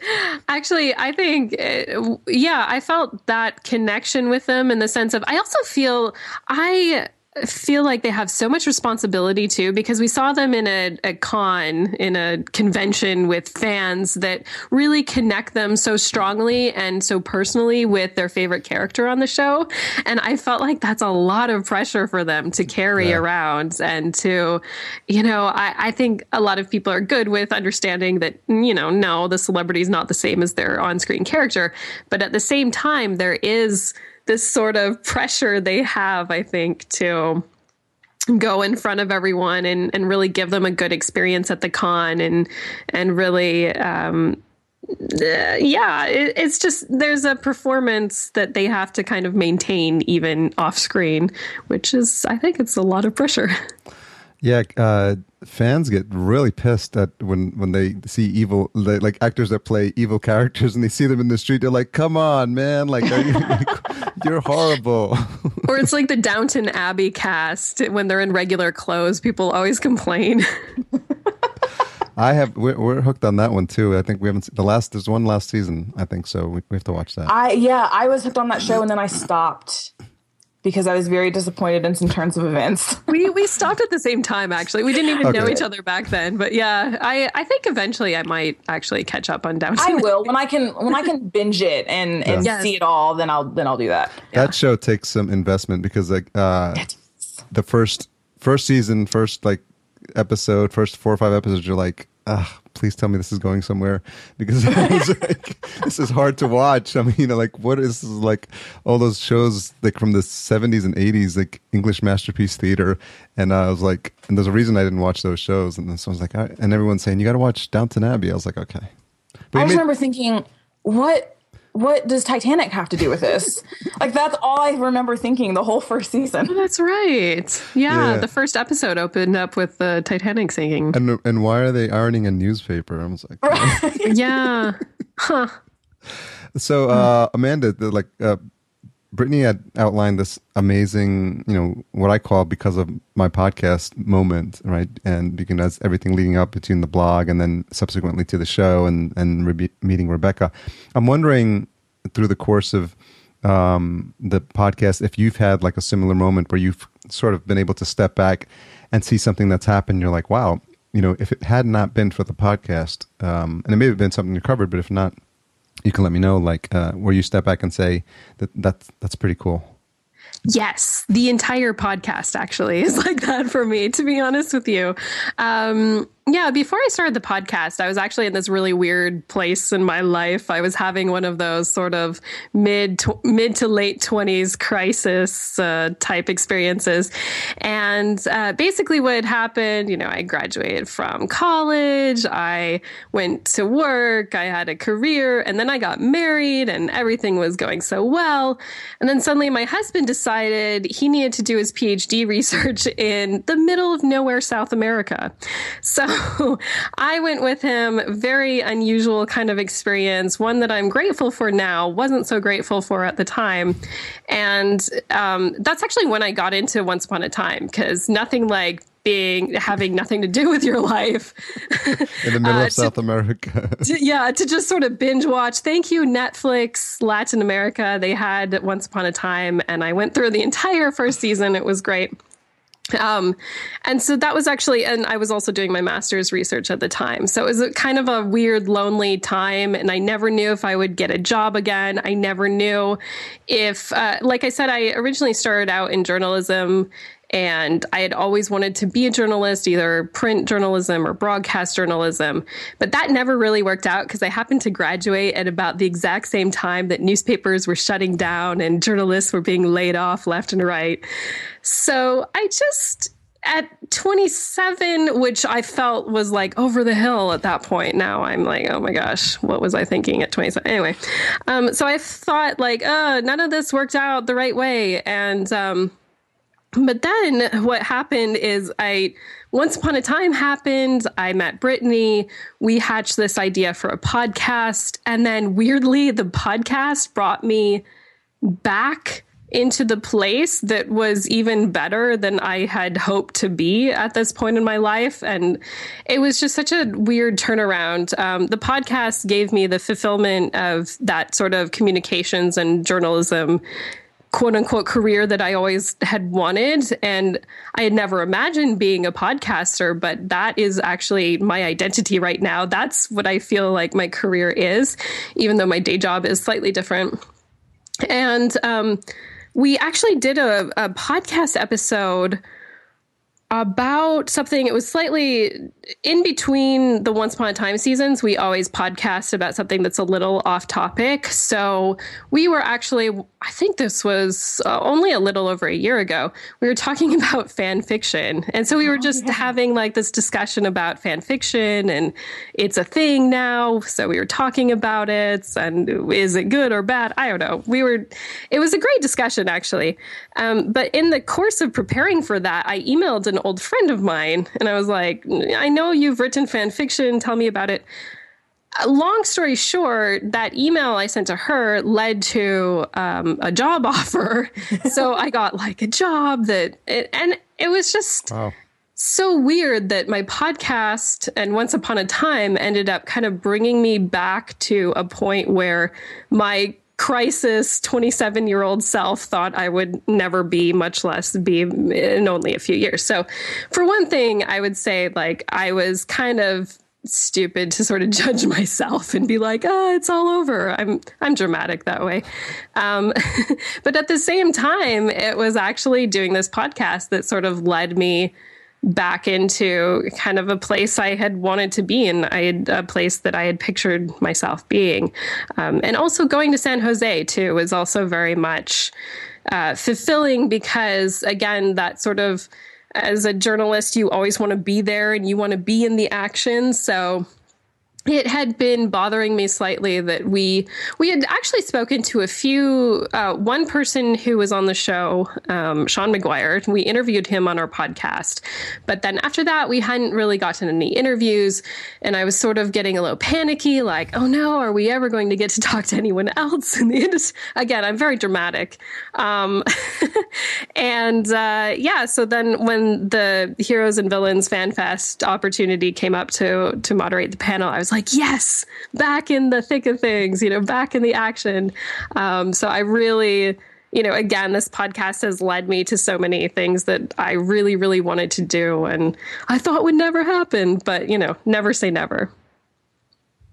actually i think uh, yeah i felt that connection with them in the sense of i also feel i feel like they have so much responsibility too because we saw them in a, a, con in a convention with fans that really connect them so strongly and so personally with their favorite character on the show and i felt like that's a lot of pressure for them to carry yeah. around and to you know I, I think a lot of people are good with understanding that you know no the celebrity is not the same as their on-screen character but at the same time there is this sort of pressure they have, I think, to go in front of everyone and, and really give them a good experience at the con and and really um, uh, yeah it, it's just there's a performance that they have to kind of maintain even off screen which is i think it's a lot of pressure. Yeah uh, fans get really pissed at when when they see evil like actors that play evil characters and they see them in the street they're like come on man like you you're horrible or it's like the downton abbey cast when they're in regular clothes people always complain I have. We're, we're, hooked on that one too. I think we haven't. The last there's one last season. I think so. We, we have to watch that. I yeah. I was hooked on that show and then I stopped because I was very disappointed in some turns of events. we we stopped at the same time actually. We didn't even okay. know each other back then. But yeah, I I think eventually I might actually catch up on Downton. I will when I can when I can binge it and and yes. see it all. Then I'll then I'll do that. Yeah. That show takes some investment because like uh, the first first season, first like episode, first four or five episodes, you're like, ah, please tell me this is going somewhere because like, this is hard to watch. I mean, you know, like what is this, like all those shows like from the 70s and 80s, like English masterpiece theater. And I was like, and there's a reason I didn't watch those shows. And then someone's like, and everyone's saying, you got to watch Downton Abbey. I was like, okay. But I made- remember thinking, what what does Titanic have to do with this? like that's all I remember thinking the whole first season. Oh, that's right. Yeah, yeah, the first episode opened up with the Titanic singing. And and why are they ironing a newspaper? I was like, right. yeah, huh. So uh, Amanda, the, like uh, Brittany had outlined this amazing, you know, what I call because of my podcast moment, right? And because everything leading up between the blog and then subsequently to the show and and re- meeting Rebecca. I'm wondering through the course of um, the podcast if you've had like a similar moment where you've sort of been able to step back and see something that's happened. You're like, wow, you know, if it had not been for the podcast, um, and it may have been something you covered, but if not, you can let me know like uh, where you step back and say that that's that's pretty cool Yes, the entire podcast actually is like that for me, to be honest with you. Um, yeah, before I started the podcast, I was actually in this really weird place in my life. I was having one of those sort of mid tw- mid to late twenties crisis uh, type experiences, and uh, basically what had happened, you know, I graduated from college, I went to work, I had a career, and then I got married, and everything was going so well, and then suddenly my husband decided he needed to do his PhD research in the middle of nowhere, South America, so. I went with him. Very unusual kind of experience. One that I'm grateful for now, wasn't so grateful for at the time. And um, that's actually when I got into Once Upon a Time because nothing like being having nothing to do with your life in the middle uh, of South America. to, yeah, to just sort of binge watch. Thank you, Netflix Latin America. They had Once Upon a Time, and I went through the entire first season. It was great. Um, and so that was actually, and I was also doing my master's research at the time. So it was a, kind of a weird, lonely time. And I never knew if I would get a job again. I never knew if, uh, like I said, I originally started out in journalism and I had always wanted to be a journalist, either print journalism or broadcast journalism. But that never really worked out because I happened to graduate at about the exact same time that newspapers were shutting down and journalists were being laid off left and right. So I just, at 27, which I felt was like over the hill at that point. Now I'm like, oh my gosh, what was I thinking at 27? Anyway, um, so I thought like, oh, none of this worked out the right way. And, um, but then what happened is I once upon a time happened. I met Brittany. We hatched this idea for a podcast. And then weirdly, the podcast brought me back into the place that was even better than I had hoped to be at this point in my life. And it was just such a weird turnaround. Um, the podcast gave me the fulfillment of that sort of communications and journalism quote unquote career that I always had wanted. And I had never imagined being a podcaster, but that is actually my identity right now. That's what I feel like my career is, even though my day job is slightly different. And um, we actually did a, a podcast episode about something. It was slightly in between the Once Upon a Time seasons. We always podcast about something that's a little off topic. So we were actually, I think this was uh, only a little over a year ago. We were talking about fan fiction, and so we were oh, just oh, yeah. having like this discussion about fan fiction, and it's a thing now. So we were talking about it, and is it good or bad? I don't know. We were. It was a great discussion actually. Um, but in the course of preparing for that, I emailed an old friend of mine, and I was like, I know you've written fan fiction. Tell me about it. Uh, long story short, that email I sent to her led to um, a job offer. so I got like a job that, it, and it was just. Wow so weird that my podcast and Once Upon a Time ended up kind of bringing me back to a point where my crisis 27 year old self thought I would never be, much less be in only a few years. So, for one thing, I would say like I was kind of stupid to sort of judge myself and be like, "Oh, it's all over." I'm I'm dramatic that way, um, but at the same time, it was actually doing this podcast that sort of led me back into kind of a place I had wanted to be in. I had a place that I had pictured myself being. Um, and also going to San Jose too was also very much uh, fulfilling because, again, that sort of as a journalist, you always want to be there and you want to be in the action. So it had been bothering me slightly that we we had actually spoken to a few uh, one person who was on the show um, sean maguire we interviewed him on our podcast. But then after that we hadn't really gotten any interviews and i was sort of getting a little panicky like oh no are we ever going to get to talk to anyone else in the industry again i'm very dramatic. Um, and uh, yeah so then when the heroes and villains fan fest opportunity came up to to moderate the panel i was like, yes, back in the thick of things, you know, back in the action. Um, so I really, you know, again, this podcast has led me to so many things that I really, really wanted to do and I thought would never happen, but, you know, never say never.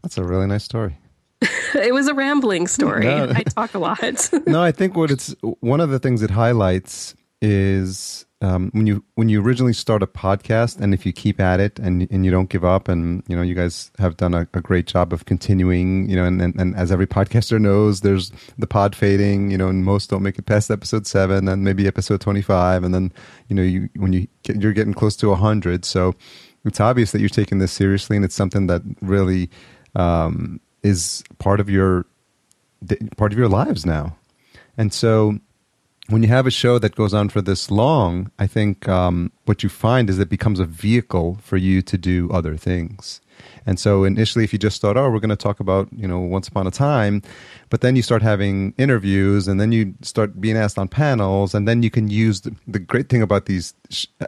That's a really nice story. it was a rambling story. No. I talk a lot. no, I think what it's one of the things it highlights is um, when you when you originally start a podcast, and if you keep at it and and you don't give up, and you know you guys have done a, a great job of continuing, you know, and, and, and as every podcaster knows, there's the pod fading, you know, and most don't make it past episode seven, and maybe episode twenty five, and then you know you when you get, you're getting close to hundred, so it's obvious that you're taking this seriously, and it's something that really um, is part of your part of your lives now, and so when you have a show that goes on for this long, I think um, what you find is it becomes a vehicle for you to do other things. And so initially, if you just thought, oh, we're going to talk about, you know, Once Upon a Time, but then you start having interviews and then you start being asked on panels, and then you can use the, the great thing about these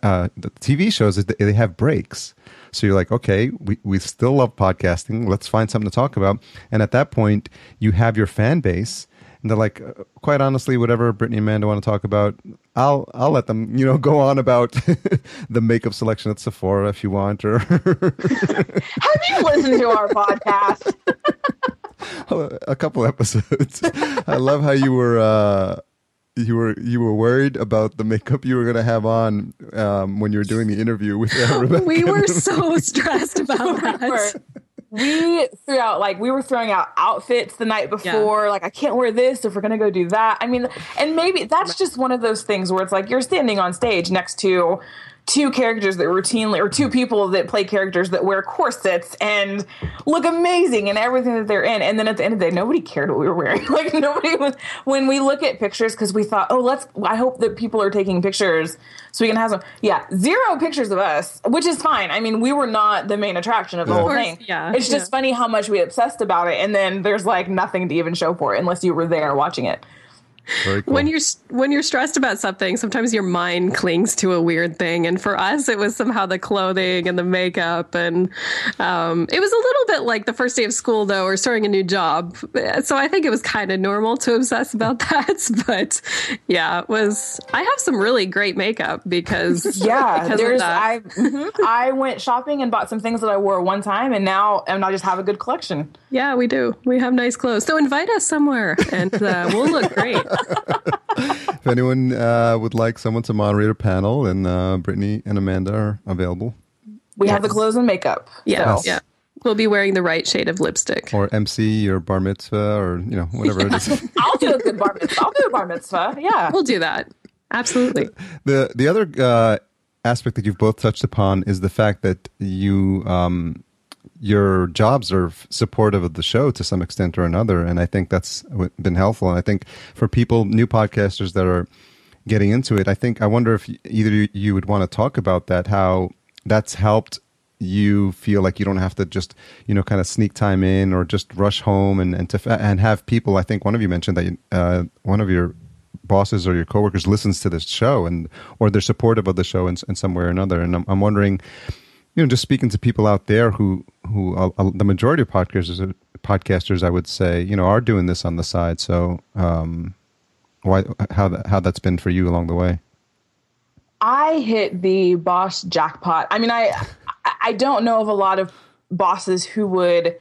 uh, the TV shows is they have breaks. So you're like, okay, we, we still love podcasting. Let's find something to talk about. And at that point, you have your fan base and they're like, uh, quite honestly, whatever Brittany and Amanda want to talk about, I'll I'll let them, you know, go on about the makeup selection at Sephora if you want. Or have you listened to our podcast? a couple episodes. I love how you were. Uh, you were you were worried about the makeup you were going to have on um, when you were doing the interview with uh, Rebecca. We were so stressed about that we threw out like we were throwing out outfits the night before. Yeah. Like I can't wear this if we're gonna go do that. I mean, and maybe that's just one of those things where it's like you're standing on stage next to two characters that routinely or two people that play characters that wear corsets and look amazing in everything that they're in. And then at the end of the day nobody cared what we were wearing. Like nobody was when we look at pictures because we thought oh let's i hope that people are taking pictures so we can have some yeah zero pictures of us which is fine. I mean we were not the main attraction of the yeah. whole thing. yeah it's just yeah. funny how much we obsessed about it and then there's like nothing to even show for it unless you were there watching it Cool. When you're when you're stressed about something, sometimes your mind clings to a weird thing, and for us, it was somehow the clothing and the makeup, and um, it was a little bit like the first day of school, though, or starting a new job. So I think it was kind of normal to obsess about that. But yeah, it was. I have some really great makeup because yeah, because there's I mm-hmm, I went shopping and bought some things that I wore one time, and now and I just have a good collection. Yeah, we do. We have nice clothes. So invite us somewhere, and uh, we'll look great if anyone uh, would like someone to moderate a panel, and uh, Brittany and Amanda are available. We yes. have the clothes and makeup. Yeah, so. yeah. We'll be wearing the right shade of lipstick, or MC, or bar mitzvah, or you know whatever yeah. it is. I'll do a good bar mitzvah. I'll do a bar mitzvah. Yeah, we'll do that. Absolutely. The the other uh, aspect that you've both touched upon is the fact that you um, your jobs are supportive of the show to some extent or another, and I think that's been helpful. And I think for people, new podcasters that are getting into it, I think I wonder if either you would want to talk about that, how that's helped you feel like you don't have to just you know kind of sneak time in or just rush home and and to and have people. I think one of you mentioned that uh, one of your bosses or your coworkers listens to this show and or they're supportive of the show in, in some way or another. And I'm, I'm wondering you know, just speaking to people out there who who uh, uh, the majority of podcasters podcasters I would say you know are doing this on the side. So um, why how that, how that's been for you along the way? I hit the boss jackpot. I mean, I I don't know of a lot of bosses who would.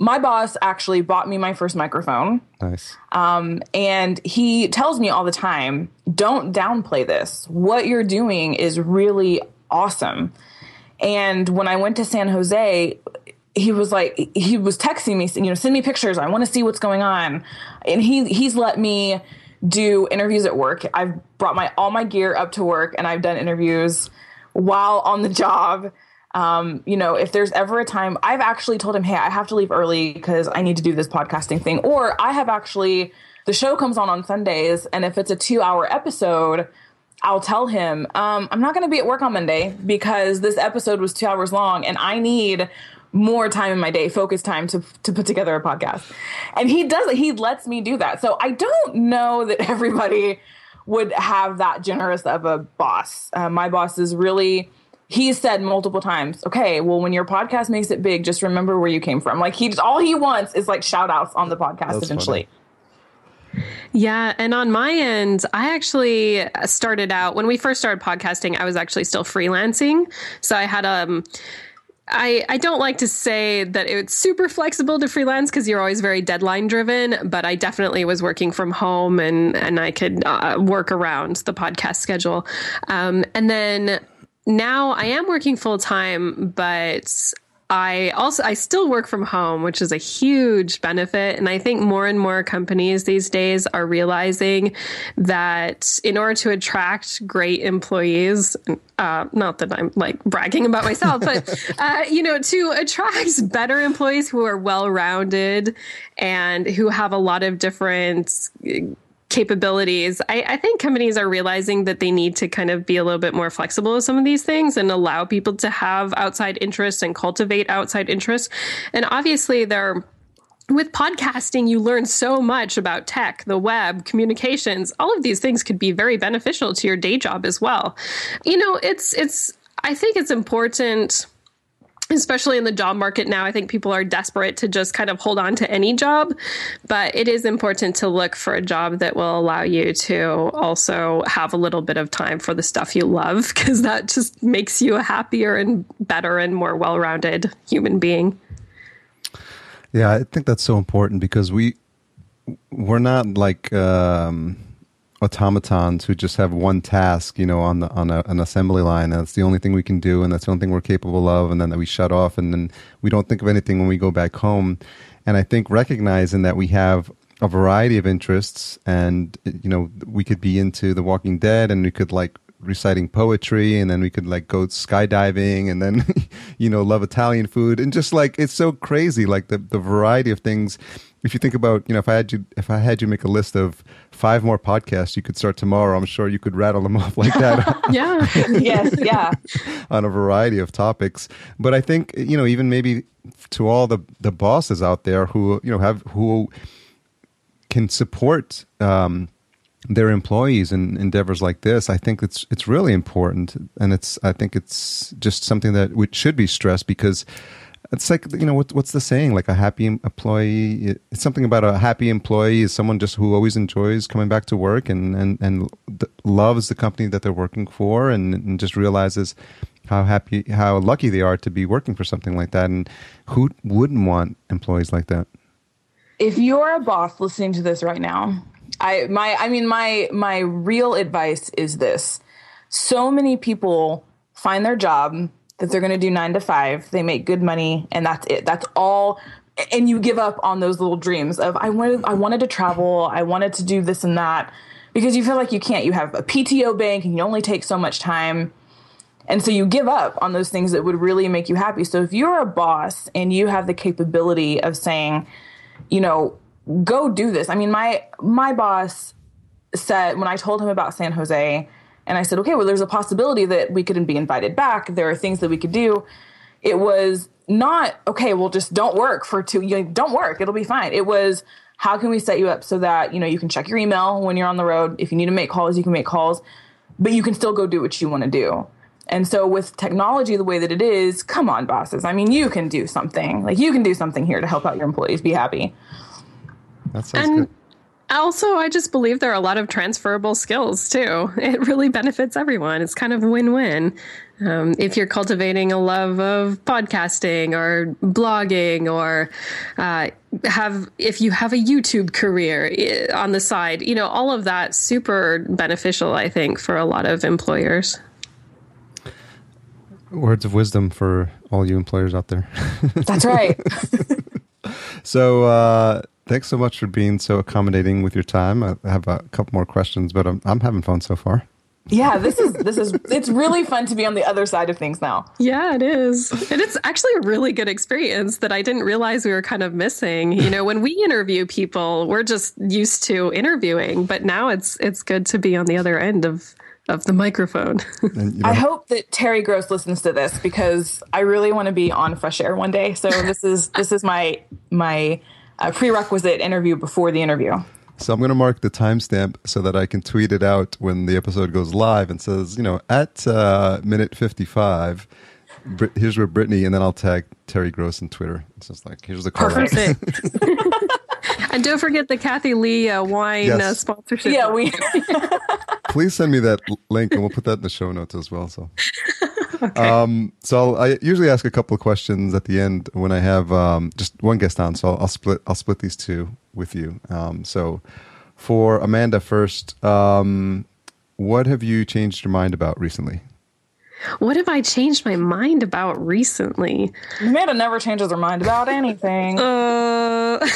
My boss actually bought me my first microphone. Nice. Um, and he tells me all the time, "Don't downplay this. What you're doing is really awesome." And when I went to San Jose, he was like he was texting me, you know, send me pictures. I want to see what's going on. And he he's let me do interviews at work. I've brought my all my gear up to work and I've done interviews while on the job. Um, you know, if there's ever a time, I've actually told him, hey, I have to leave early because I need to do this podcasting thing. Or I have actually, the show comes on on Sundays, and if it's a two hour episode, I'll tell him, um, I'm not going to be at work on Monday because this episode was two hours long and I need more time in my day, focus time to, to put together a podcast. And he does it. He lets me do that. So I don't know that everybody would have that generous of a boss. Uh, my boss is really, he said multiple times, okay, well, when your podcast makes it big, just remember where you came from. Like he, all he wants is like shout outs on the podcast That's eventually. Funny. Yeah. And on my end, I actually started out when we first started podcasting, I was actually still freelancing. So I had um I, I don't like to say that it's super flexible to freelance because you're always very deadline driven, but I definitely was working from home and, and I could uh, work around the podcast schedule. Um, and then now I am working full time, but I also I still work from home, which is a huge benefit. And I think more and more companies these days are realizing that in order to attract great employees, uh, not that I'm like bragging about myself, but uh, you know, to attract better employees who are well-rounded and who have a lot of different capabilities, I, I, think companies are realizing that they need to kind of be a little bit more flexible with some of these things and allow people to have outside interests and cultivate outside interests. And obviously, there with podcasting, you learn so much about tech, the web, communications. All of these things could be very beneficial to your day job as well. You know, it's it's. I think it's important especially in the job market now, I think people are desperate to just kind of hold on to any job. But it is important to look for a job that will allow you to also have a little bit of time for the stuff you love, because that just makes you a happier and better and more well rounded human being. Yeah, I think that's so important because we we're not like um, automatons who just have one task, you know, on the on a, an assembly line. And that's the only thing we can do, and that's the only thing we're capable of, and then that we shut off, and then we don't think of anything when we go back home. And I think recognizing that we have a variety of interests, and you know, we could be into The Walking Dead, and we could like reciting poetry and then we could like go skydiving and then you know love italian food and just like it's so crazy like the the variety of things if you think about, you know, if I had you, if I had you make a list of five more podcasts you could start tomorrow, I'm sure you could rattle them off like that. yeah. yes. Yeah. on a variety of topics. But I think, you know, even maybe to all the, the bosses out there who, you know, have, who can support, um, their employees in endeavors like this, I think it's it's really important, and it's I think it's just something that we should be stressed because it's like you know what, what's the saying? Like a happy employee. It's something about a happy employee is someone just who always enjoys coming back to work and and and loves the company that they're working for, and, and just realizes how happy, how lucky they are to be working for something like that. And who wouldn't want employees like that? If you're a boss listening to this right now, I my I mean my my real advice is this: so many people find their job that they're going to do nine to five. They make good money, and that's it. That's all. And you give up on those little dreams of I wanted, I wanted to travel, I wanted to do this and that, because you feel like you can't. You have a PTO bank, and you only take so much time, and so you give up on those things that would really make you happy. So if you're a boss and you have the capability of saying, you know, go do this. I mean, my my boss said when I told him about San Jose and I said, okay, well, there's a possibility that we couldn't be invited back. There are things that we could do. It was not, okay, well, just don't work for two, you know, don't work. It'll be fine. It was, how can we set you up so that, you know, you can check your email when you're on the road. If you need to make calls, you can make calls, but you can still go do what you want to do. And so with technology the way that it is, come on, bosses. I mean, you can do something. Like you can do something here to help out your employees be happy. That sounds and, good also, I just believe there are a lot of transferable skills too. It really benefits everyone. It's kind of win win. Um, if you're cultivating a love of podcasting or blogging, or uh, have if you have a YouTube career eh, on the side, you know, all of that super beneficial. I think for a lot of employers. Words of wisdom for all you employers out there. That's right. so. Uh, thanks so much for being so accommodating with your time. I have a couple more questions, but I'm, I'm having fun so far. Yeah, this is this is it's really fun to be on the other side of things now. Yeah, it is. And it's actually a really good experience that I didn't realize we were kind of missing. You know, when we interview people, we're just used to interviewing, but now it's it's good to be on the other end of of the microphone. you know, I hope that Terry Gross listens to this because I really want to be on Fresh Air one day. So this is this is my my a prerequisite interview before the interview. So I'm going to mark the timestamp so that I can tweet it out when the episode goes live and says, you know, at uh, minute 55, here's where Brittany, and then I'll tag Terry Gross on Twitter. It's just like, here's the call. Perfect. and don't forget the Kathie Lee uh, wine yes. uh, sponsorship. Yeah, we. Please send me that link, and we'll put that in the show notes as well. So. Okay. Um, so I'll, i usually ask a couple of questions at the end when I have um, just one guest on. So I'll, I'll, split I'll split these two with you. Um, so for Amanda first, um, what have you changed your mind about recently? What have I changed my mind about recently? Amanda never changes her mind about anything. Uh,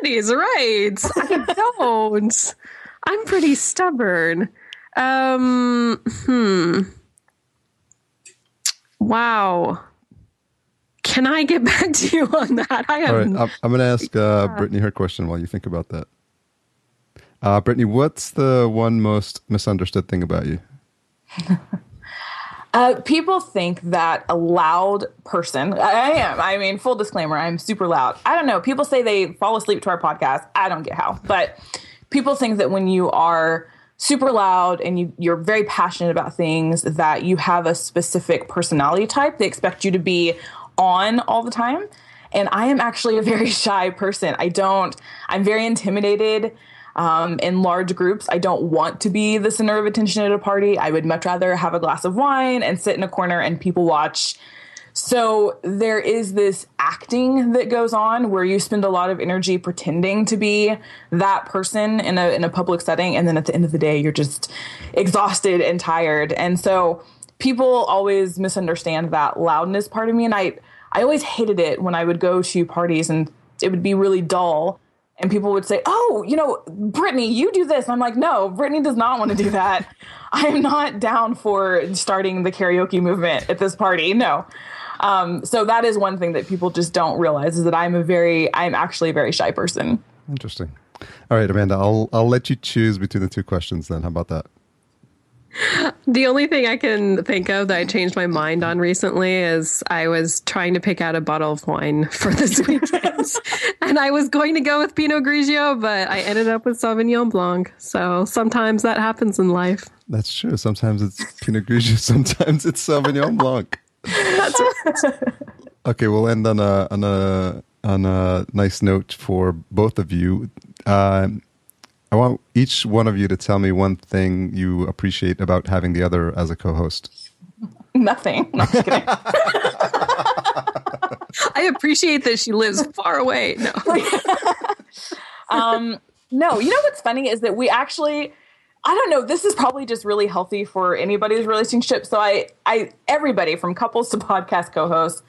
Brittany's right. I don't. I'm pretty stubborn. Um, hmm. Wow. Can I get back to you on that? I am. All right, I'm, I'm going to ask uh, Brittany her question while you think about that. Uh, Brittany, what's the one most misunderstood thing about you? Uh, people think that a loud person, I am. I mean, full disclaimer, I'm super loud. I don't know. People say they fall asleep to our podcast. I don't get how. But people think that when you are super loud and you, you're very passionate about things, that you have a specific personality type. They expect you to be on all the time. And I am actually a very shy person. I don't, I'm very intimidated um, in large groups. I don't want to be the center of attention at a party. I would much rather have a glass of wine and sit in a corner and people watch. So there is this acting that goes on where you spend a lot of energy pretending to be that person in a in a public setting and then at the end of the day you're just exhausted and tired. And so people always misunderstand that loudness part of me and I I always hated it when I would go to parties and it would be really dull and people would say, "Oh, you know, Brittany, you do this." I'm like, "No, Brittany does not want to do that. I am not down for starting the karaoke movement at this party. No." Um, so that is one thing that people just don't realize is that I'm a very, I'm actually a very shy person. Interesting. All right, Amanda, I'll I'll let you choose between the two questions. Then, how about that? The only thing I can think of that I changed my mind on recently is I was trying to pick out a bottle of wine for this weekend. and I was going to go with Pinot Grigio, but I ended up with Sauvignon Blanc. So sometimes that happens in life. That's true. Sometimes it's Pinot Grigio, sometimes it's Sauvignon Blanc. That's right. Okay, we'll end on a on a on a nice note for both of you. Uh, I want each one of you to tell me one thing you appreciate about having the other as a co-host. Nothing. No, I appreciate that she lives far away. No. um, no, you know what's funny is that we actually I don't know, this is probably just really healthy for anybody's relationship. So I I everybody from couples to podcast co-hosts,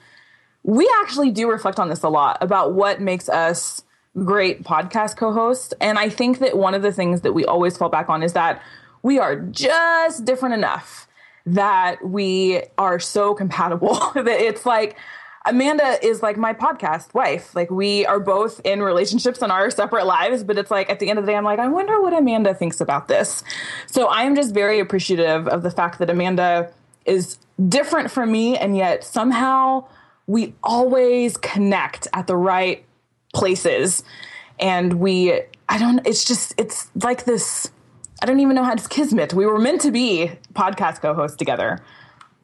we actually do reflect on this a lot about what makes us great podcast co host. And I think that one of the things that we always fall back on is that we are just different enough that we are so compatible that it's like, Amanda is like my podcast wife. Like we are both in relationships in our separate lives, but it's like at the end of the day, I'm like, I wonder what Amanda thinks about this. So I am just very appreciative of the fact that Amanda is different from me, and yet somehow we always connect at the right places and we i don't it's just it's like this i don't even know how it's kismet we were meant to be podcast co-hosts together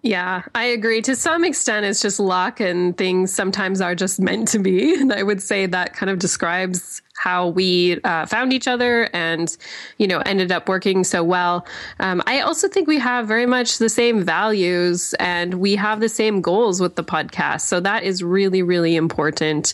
yeah, I agree. To some extent, it's just luck and things sometimes are just meant to be. And I would say that kind of describes how we uh, found each other and, you know, ended up working so well. Um, I also think we have very much the same values and we have the same goals with the podcast. So that is really, really important.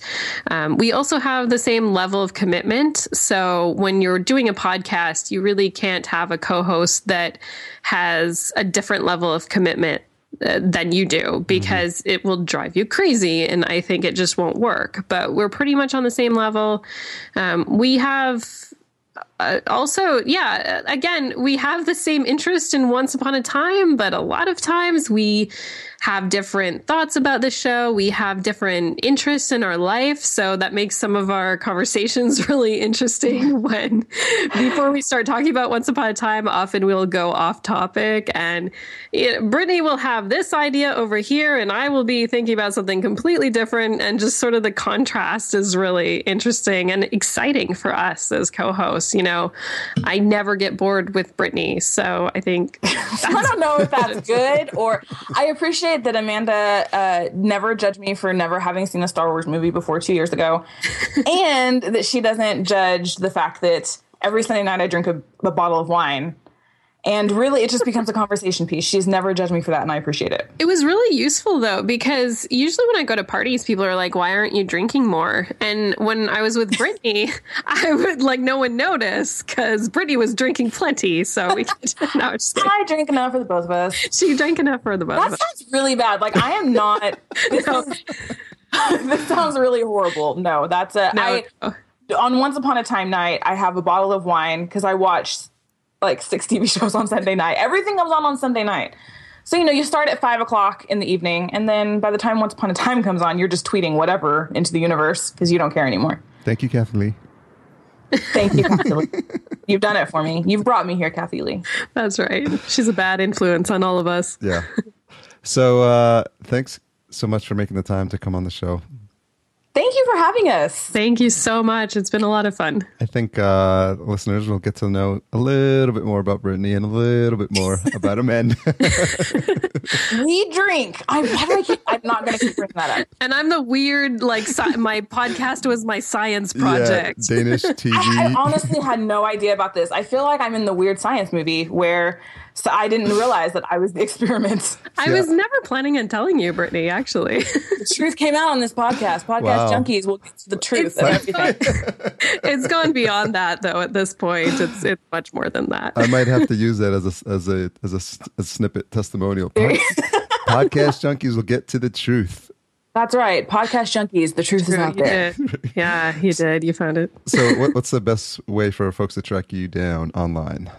Um, we also have the same level of commitment. So when you're doing a podcast, you really can't have a co host that has a different level of commitment than you do mm-hmm. because mm-hmm. it will drive you crazy and i think it just won't work but we're pretty much on the same level um, we have uh, also, yeah, again, we have the same interest in Once Upon a Time, but a lot of times we have different thoughts about the show. We have different interests in our life. So that makes some of our conversations really interesting when before we start talking about Once Upon a Time, often we'll go off topic and it, Brittany will have this idea over here and I will be thinking about something completely different. And just sort of the contrast is really interesting and exciting for us as co-hosts, you know know, I never get bored with Brittany. So I think I don't know if that's good or I appreciate that Amanda uh, never judged me for never having seen a Star Wars movie before two years ago, and that she doesn't judge the fact that every Sunday night I drink a, a bottle of wine And really, it just becomes a conversation piece. She's never judged me for that, and I appreciate it. It was really useful though, because usually when I go to parties, people are like, "Why aren't you drinking more?" And when I was with Brittany, I would like no one noticed because Brittany was drinking plenty. So we no, just. I drink enough for the both of us. she drank enough for the both That of us. That sounds really bad. Like I am not. This, No. is- this sounds really horrible. No, that's a. No, I- no. on Once Upon a Time night, I have a bottle of wine because I watch like six TV shows on Sunday night. Everything comes on on Sunday night. So, you know, you start at five o'clock in the evening, and then by the time Once Upon a Time comes on, you're just tweeting whatever into the universe because you don't care anymore. Thank you, Kathie Lee. Thank you, Kathie Lee. You've done it for me. You've brought me here, Kathie Lee. That's right. She's a bad influence on all of us. Yeah. so uh, thanks so much for making the time to come on the show. Thank you for having us. Thank you so much. It's been a lot of fun. I think uh, listeners will get to know a little bit more about Brittany and a little bit more about Amanda. We drink. I, why do I keep, I'm not going to keep bringing that up. And I'm the weird, like, sci- my podcast was my science yeah, project. Danish TV. I, I honestly had no idea about this. I feel like I'm in the weird science movie where so I didn't realize that I was the experiment. I Yeah. was never planning on telling you, Brittany, actually. The truth came out on this podcast. Podcast Wow. junkies will get to the truth of everything. it's gone beyond that, though, at this point. It's it's much more than that. I might have to use that as a as a as a, s- a snippet testimonial. Pod- podcast junkies will get to the truth. That's right. Podcast junkies. The truth is out there. did. Yeah, you did. You found it. So, what, what's the best way for folks to track you down online?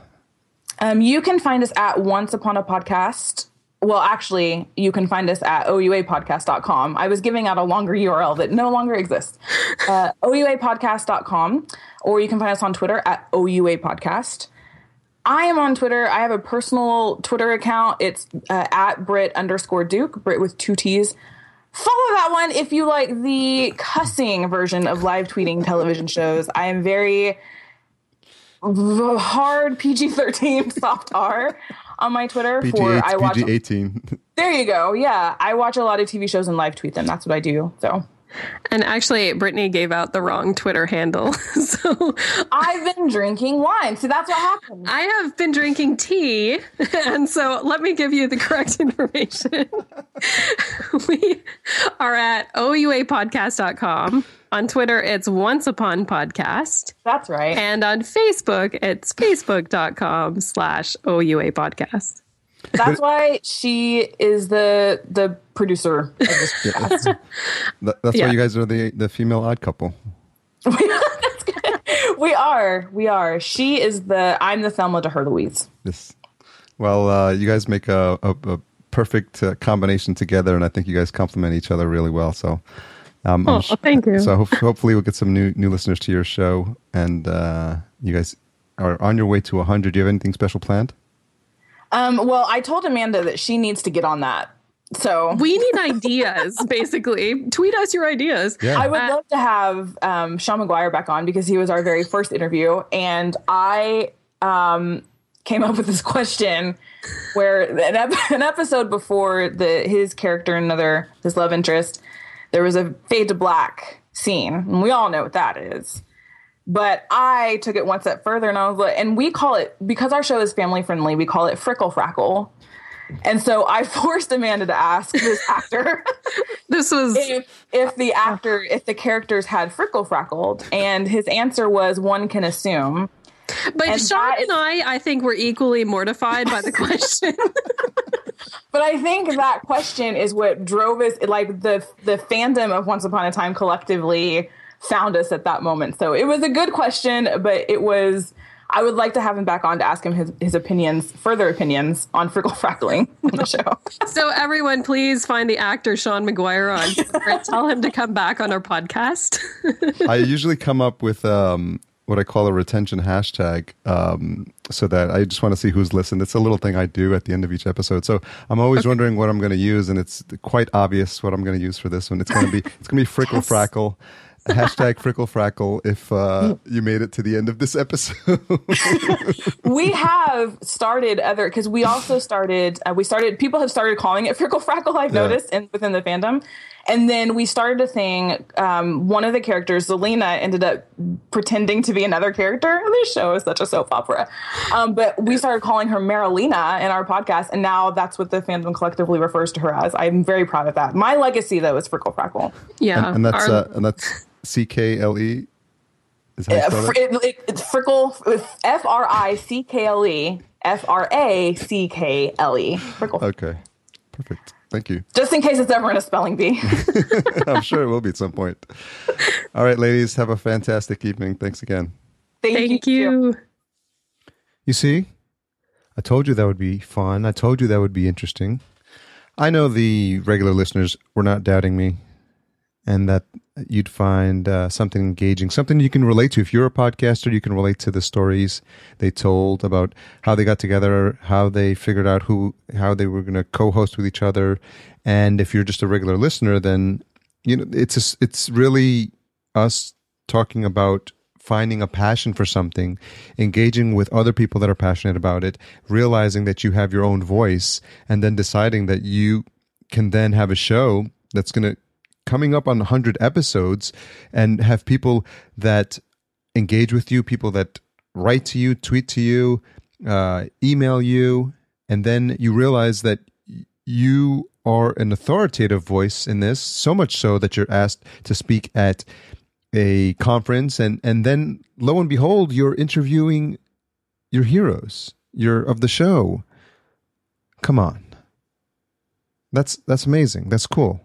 Um, you can find us at Once Upon a Podcast. Well, actually, you can find us at ouapodcast.com. I was giving out a longer URL that no longer exists. Uh, ouapodcast.com, or you can find us on Twitter at ouapodcast. I am on Twitter. I have a personal Twitter account. It's uh, at Brit underscore Duke, Brit with two T's. Follow that one if you like the cussing version of live tweeting television shows. I am very hard PG 13 soft R on my Twitter PG for I watch. PG eighteen. There you go. Yeah. I watch a lot of TV shows and live tweet them. That's what I do. So And actually, Brittany gave out the wrong Twitter handle. so I've been drinking wine. So that's what happened. I have been drinking tea. And so let me give you the correct information. we are at ouapodcast.com. On Twitter, it's Once Upon Podcast. That's right. And on Facebook, it's facebook.com slash OUA podcast. That's why she is the the producer of this podcast. That, that's Yeah. why you guys are the the female odd couple. We are. We are. She is the I'm the Thelma to her Louise. Yes. Well, uh, you guys make a, a, a perfect uh, combination together, and I think you guys complement each other really well. So, um, Oh, sh- thank you. So ho- hopefully we'll get some new new listeners to your show, and uh, you guys are on your way to 100. Do you have anything special planned? Um, well, I told Amanda that she needs to get on that. So We need ideas, basically. Tweet us your ideas. Yeah. I would Uh, love to have um, Sean Maguire back on because he was our very first interview, and I um, came up with this question where an, ep- an episode before the his character and another his love interest, there was a fade to black scene, and we all know what that is. But I took it one step further, and I was like, and we call it because our show is family friendly. We call it frickle frackle. And so I forced Amanda to ask this actor This was if if the actor if the characters had frickle frackled and his answer was one can assume But And Sean that is- and I, I think, were equally mortified by the question. but i think that question is what drove us like the the fandom of once upon a time collectively found us at that moment so it was a good question but it was i would like to have him back on to ask him his, his opinions further opinions on frickle frackling on the show so, everyone, please find the actor Sean Maguire on Twitter and tell him to come back on our podcast. I usually come up with um, what I call a retention hashtag, um, so that I just want to see who's listened. It's a little thing I do at the end of each episode. So I'm always wondering what I'm going to use, and it's quite obvious what I'm going to use for this one. It's going to be it's going to be frickle frackle. Hashtag frickle frackle if uh, you made it to the end of this episode. we have started other because we also started uh, we started people have started calling it frickle frackle i've Yeah. noticed and within the fandom And then we started a thing. Um, one of the characters, Zelena, ended up pretending to be another character. This show is such a soap opera. Um, but we started calling her Marilena in our podcast, and now that's what the fandom collectively refers to her as. I'm very proud of that. My legacy, though, is Frickle Frackle. Yeah, and, and that's our- uh, and that's C K L E. Is how you Uh, spell fr- it? it, it, it's Frickle, F R I C K L E, F R A C K L E. Frickle. Okay, perfect. Thank you. Just in case it's ever in a spelling bee. I'm sure it will be at some point. All right, ladies, have a fantastic evening. Thanks again. Thank you. You see, I told you that would be fun. I told you that would be interesting. I know the regular listeners were not doubting me and that you'd find uh, something engaging, something you can relate to. If you're a podcaster, you can relate to the stories they told about how they got together, how they figured out who, how they were going to co-host with each other. And if you're just a regular listener, then you know it's a, it's really us talking about finding a passion for something, engaging with other people that are passionate about it, realizing that you have your own voice, and then deciding that you can then have a show that's going to coming up on 100 episodes and have people that engage with you, people that write to you, tweet to you, uh, email you, and then you realize that you are an authoritative voice in this, so much so that you're asked to speak at a conference, and and then lo and behold, you're interviewing your heroes, you're of the show. Come on, that's that's amazing. That's cool,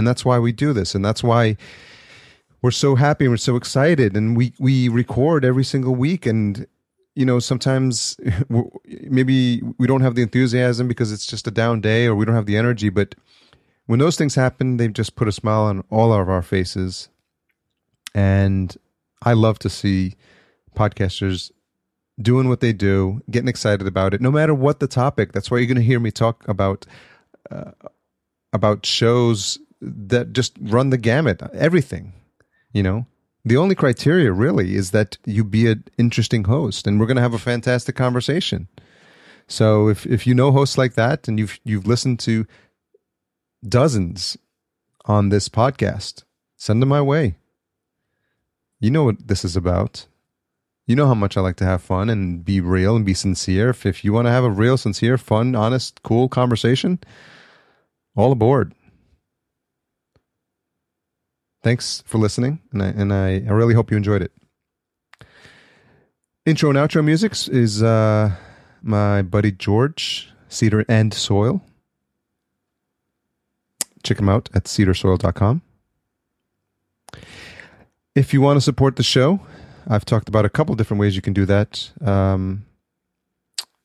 and that's why we do this, and that's why we're so happy and we're so excited, and we we record every single week, and you know sometimes maybe we don't have the enthusiasm because it's just a down day or we don't have the energy, but when those things happen, they just put a smile on all of our faces. And I love to see podcasters doing what they do, getting excited about it, no matter what the topic. That's why you're going to hear me talk about uh, about shows that just run the gamut, everything. You know, the only criteria really is that you be an interesting host, and we're going to have a fantastic conversation. So if if you know hosts like that, and you've you've listened to dozens on this podcast, send them my way. You know what this is about. You know how much I like to have fun and be real and be sincere. If, if you want to have a real, sincere, fun, honest, cool conversation, all aboard. Thanks for listening, and I, and I, I really hope you enjoyed it. Intro and outro music is uh, my buddy George, Cedar and Soil. Check him out at cedarsoil.com. If you want to support the show, I've talked about a couple different ways you can do that. Um,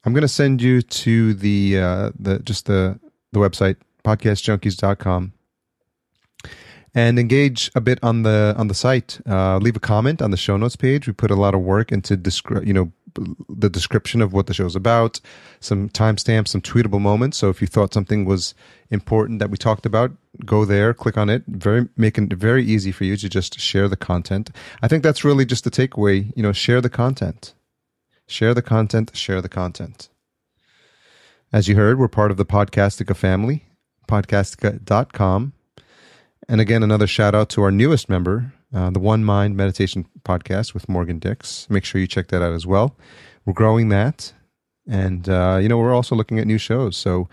I'm going to send you to the uh, the just the the website podcastjunkies.com and engage a bit on the on the site. Uh, leave a comment on the show notes page. We put a lot of work into descri- you know the description of what the show's about, some timestamps, some tweetable moments. So if you thought something was important that we talked about, go there, click on it. Very making it very easy for you to just share the content. I think that's really just the takeaway. You know, share the content, share the content, share the content. As you heard, we're part of the Podcastica family, podcastica.com. And again, another shout out to our newest member, uh, the One Mind Meditation Podcast with Morgan Dix. Make sure you check that out as well. We're growing that. And, uh, you know, we're also looking at new shows. So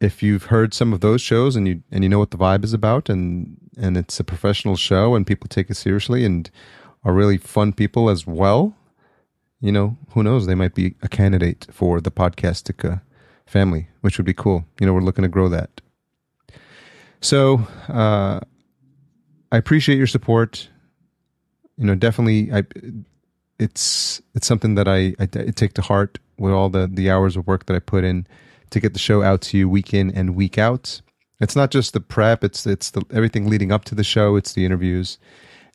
if you've heard some of those shows and you and you know what the vibe is about and and it's a professional show and people take it seriously and are really fun people as well, you know, who knows? They might be a candidate for the Podcastica family, which would be cool. You know, we're looking to grow that. So uh, I appreciate your support. You know, definitely, I it's it's something that I, I, I take to heart with all the the hours of work that I put in to get the show out to you week in and week out. It's not just the prep; it's it's the everything leading up to the show. It's the interviews,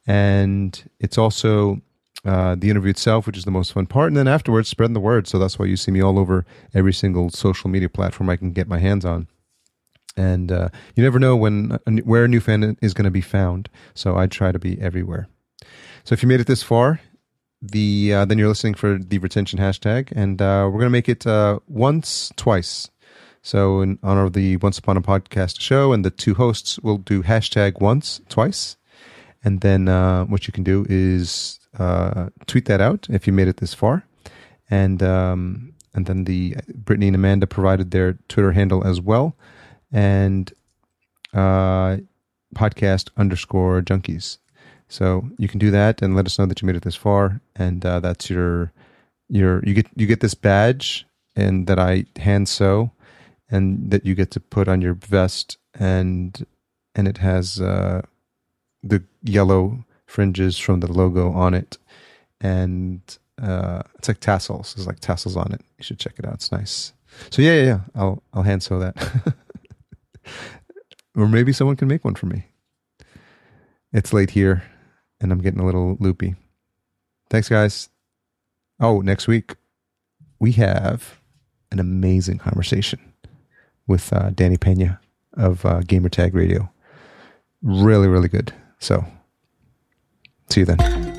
and it's also uh, the interview itself, which is the most fun part. And then afterwards, spreading the word. So that's why you see me all over every single social media platform I can get my hands on. And uh, you never know when where a new fan is going to be found. So I try to be everywhere. So if you made it this far, the uh, then you're listening for the retention hashtag, and uh, we're going to make it uh, once, twice. So, in honor of the Once Upon a Podcast show, and the two hosts will do hashtag once, twice. And then uh, what you can do is uh, tweet that out if you made it this far. And um, and then the Brittany and Amanda provided their Twitter handle as well. And uh, podcast underscore junkies. So you can do that and let us know that you made it this far. And uh, that's your your you get you get this badge and that I hand sew and that you get to put on your vest and and it has uh, the yellow fringes from the logo on it and uh, it's like tassels. There's like tassels on it. You should check it out. It's nice. So yeah, yeah, yeah. I'll I'll hand sew that, or maybe someone can make one for me. It's late here, and I'm getting a little loopy. Thanks, guys. Oh, next week we have an amazing conversation with uh, Danny Pena of uh, Gamertag Radio. Really, really good. So, see you then.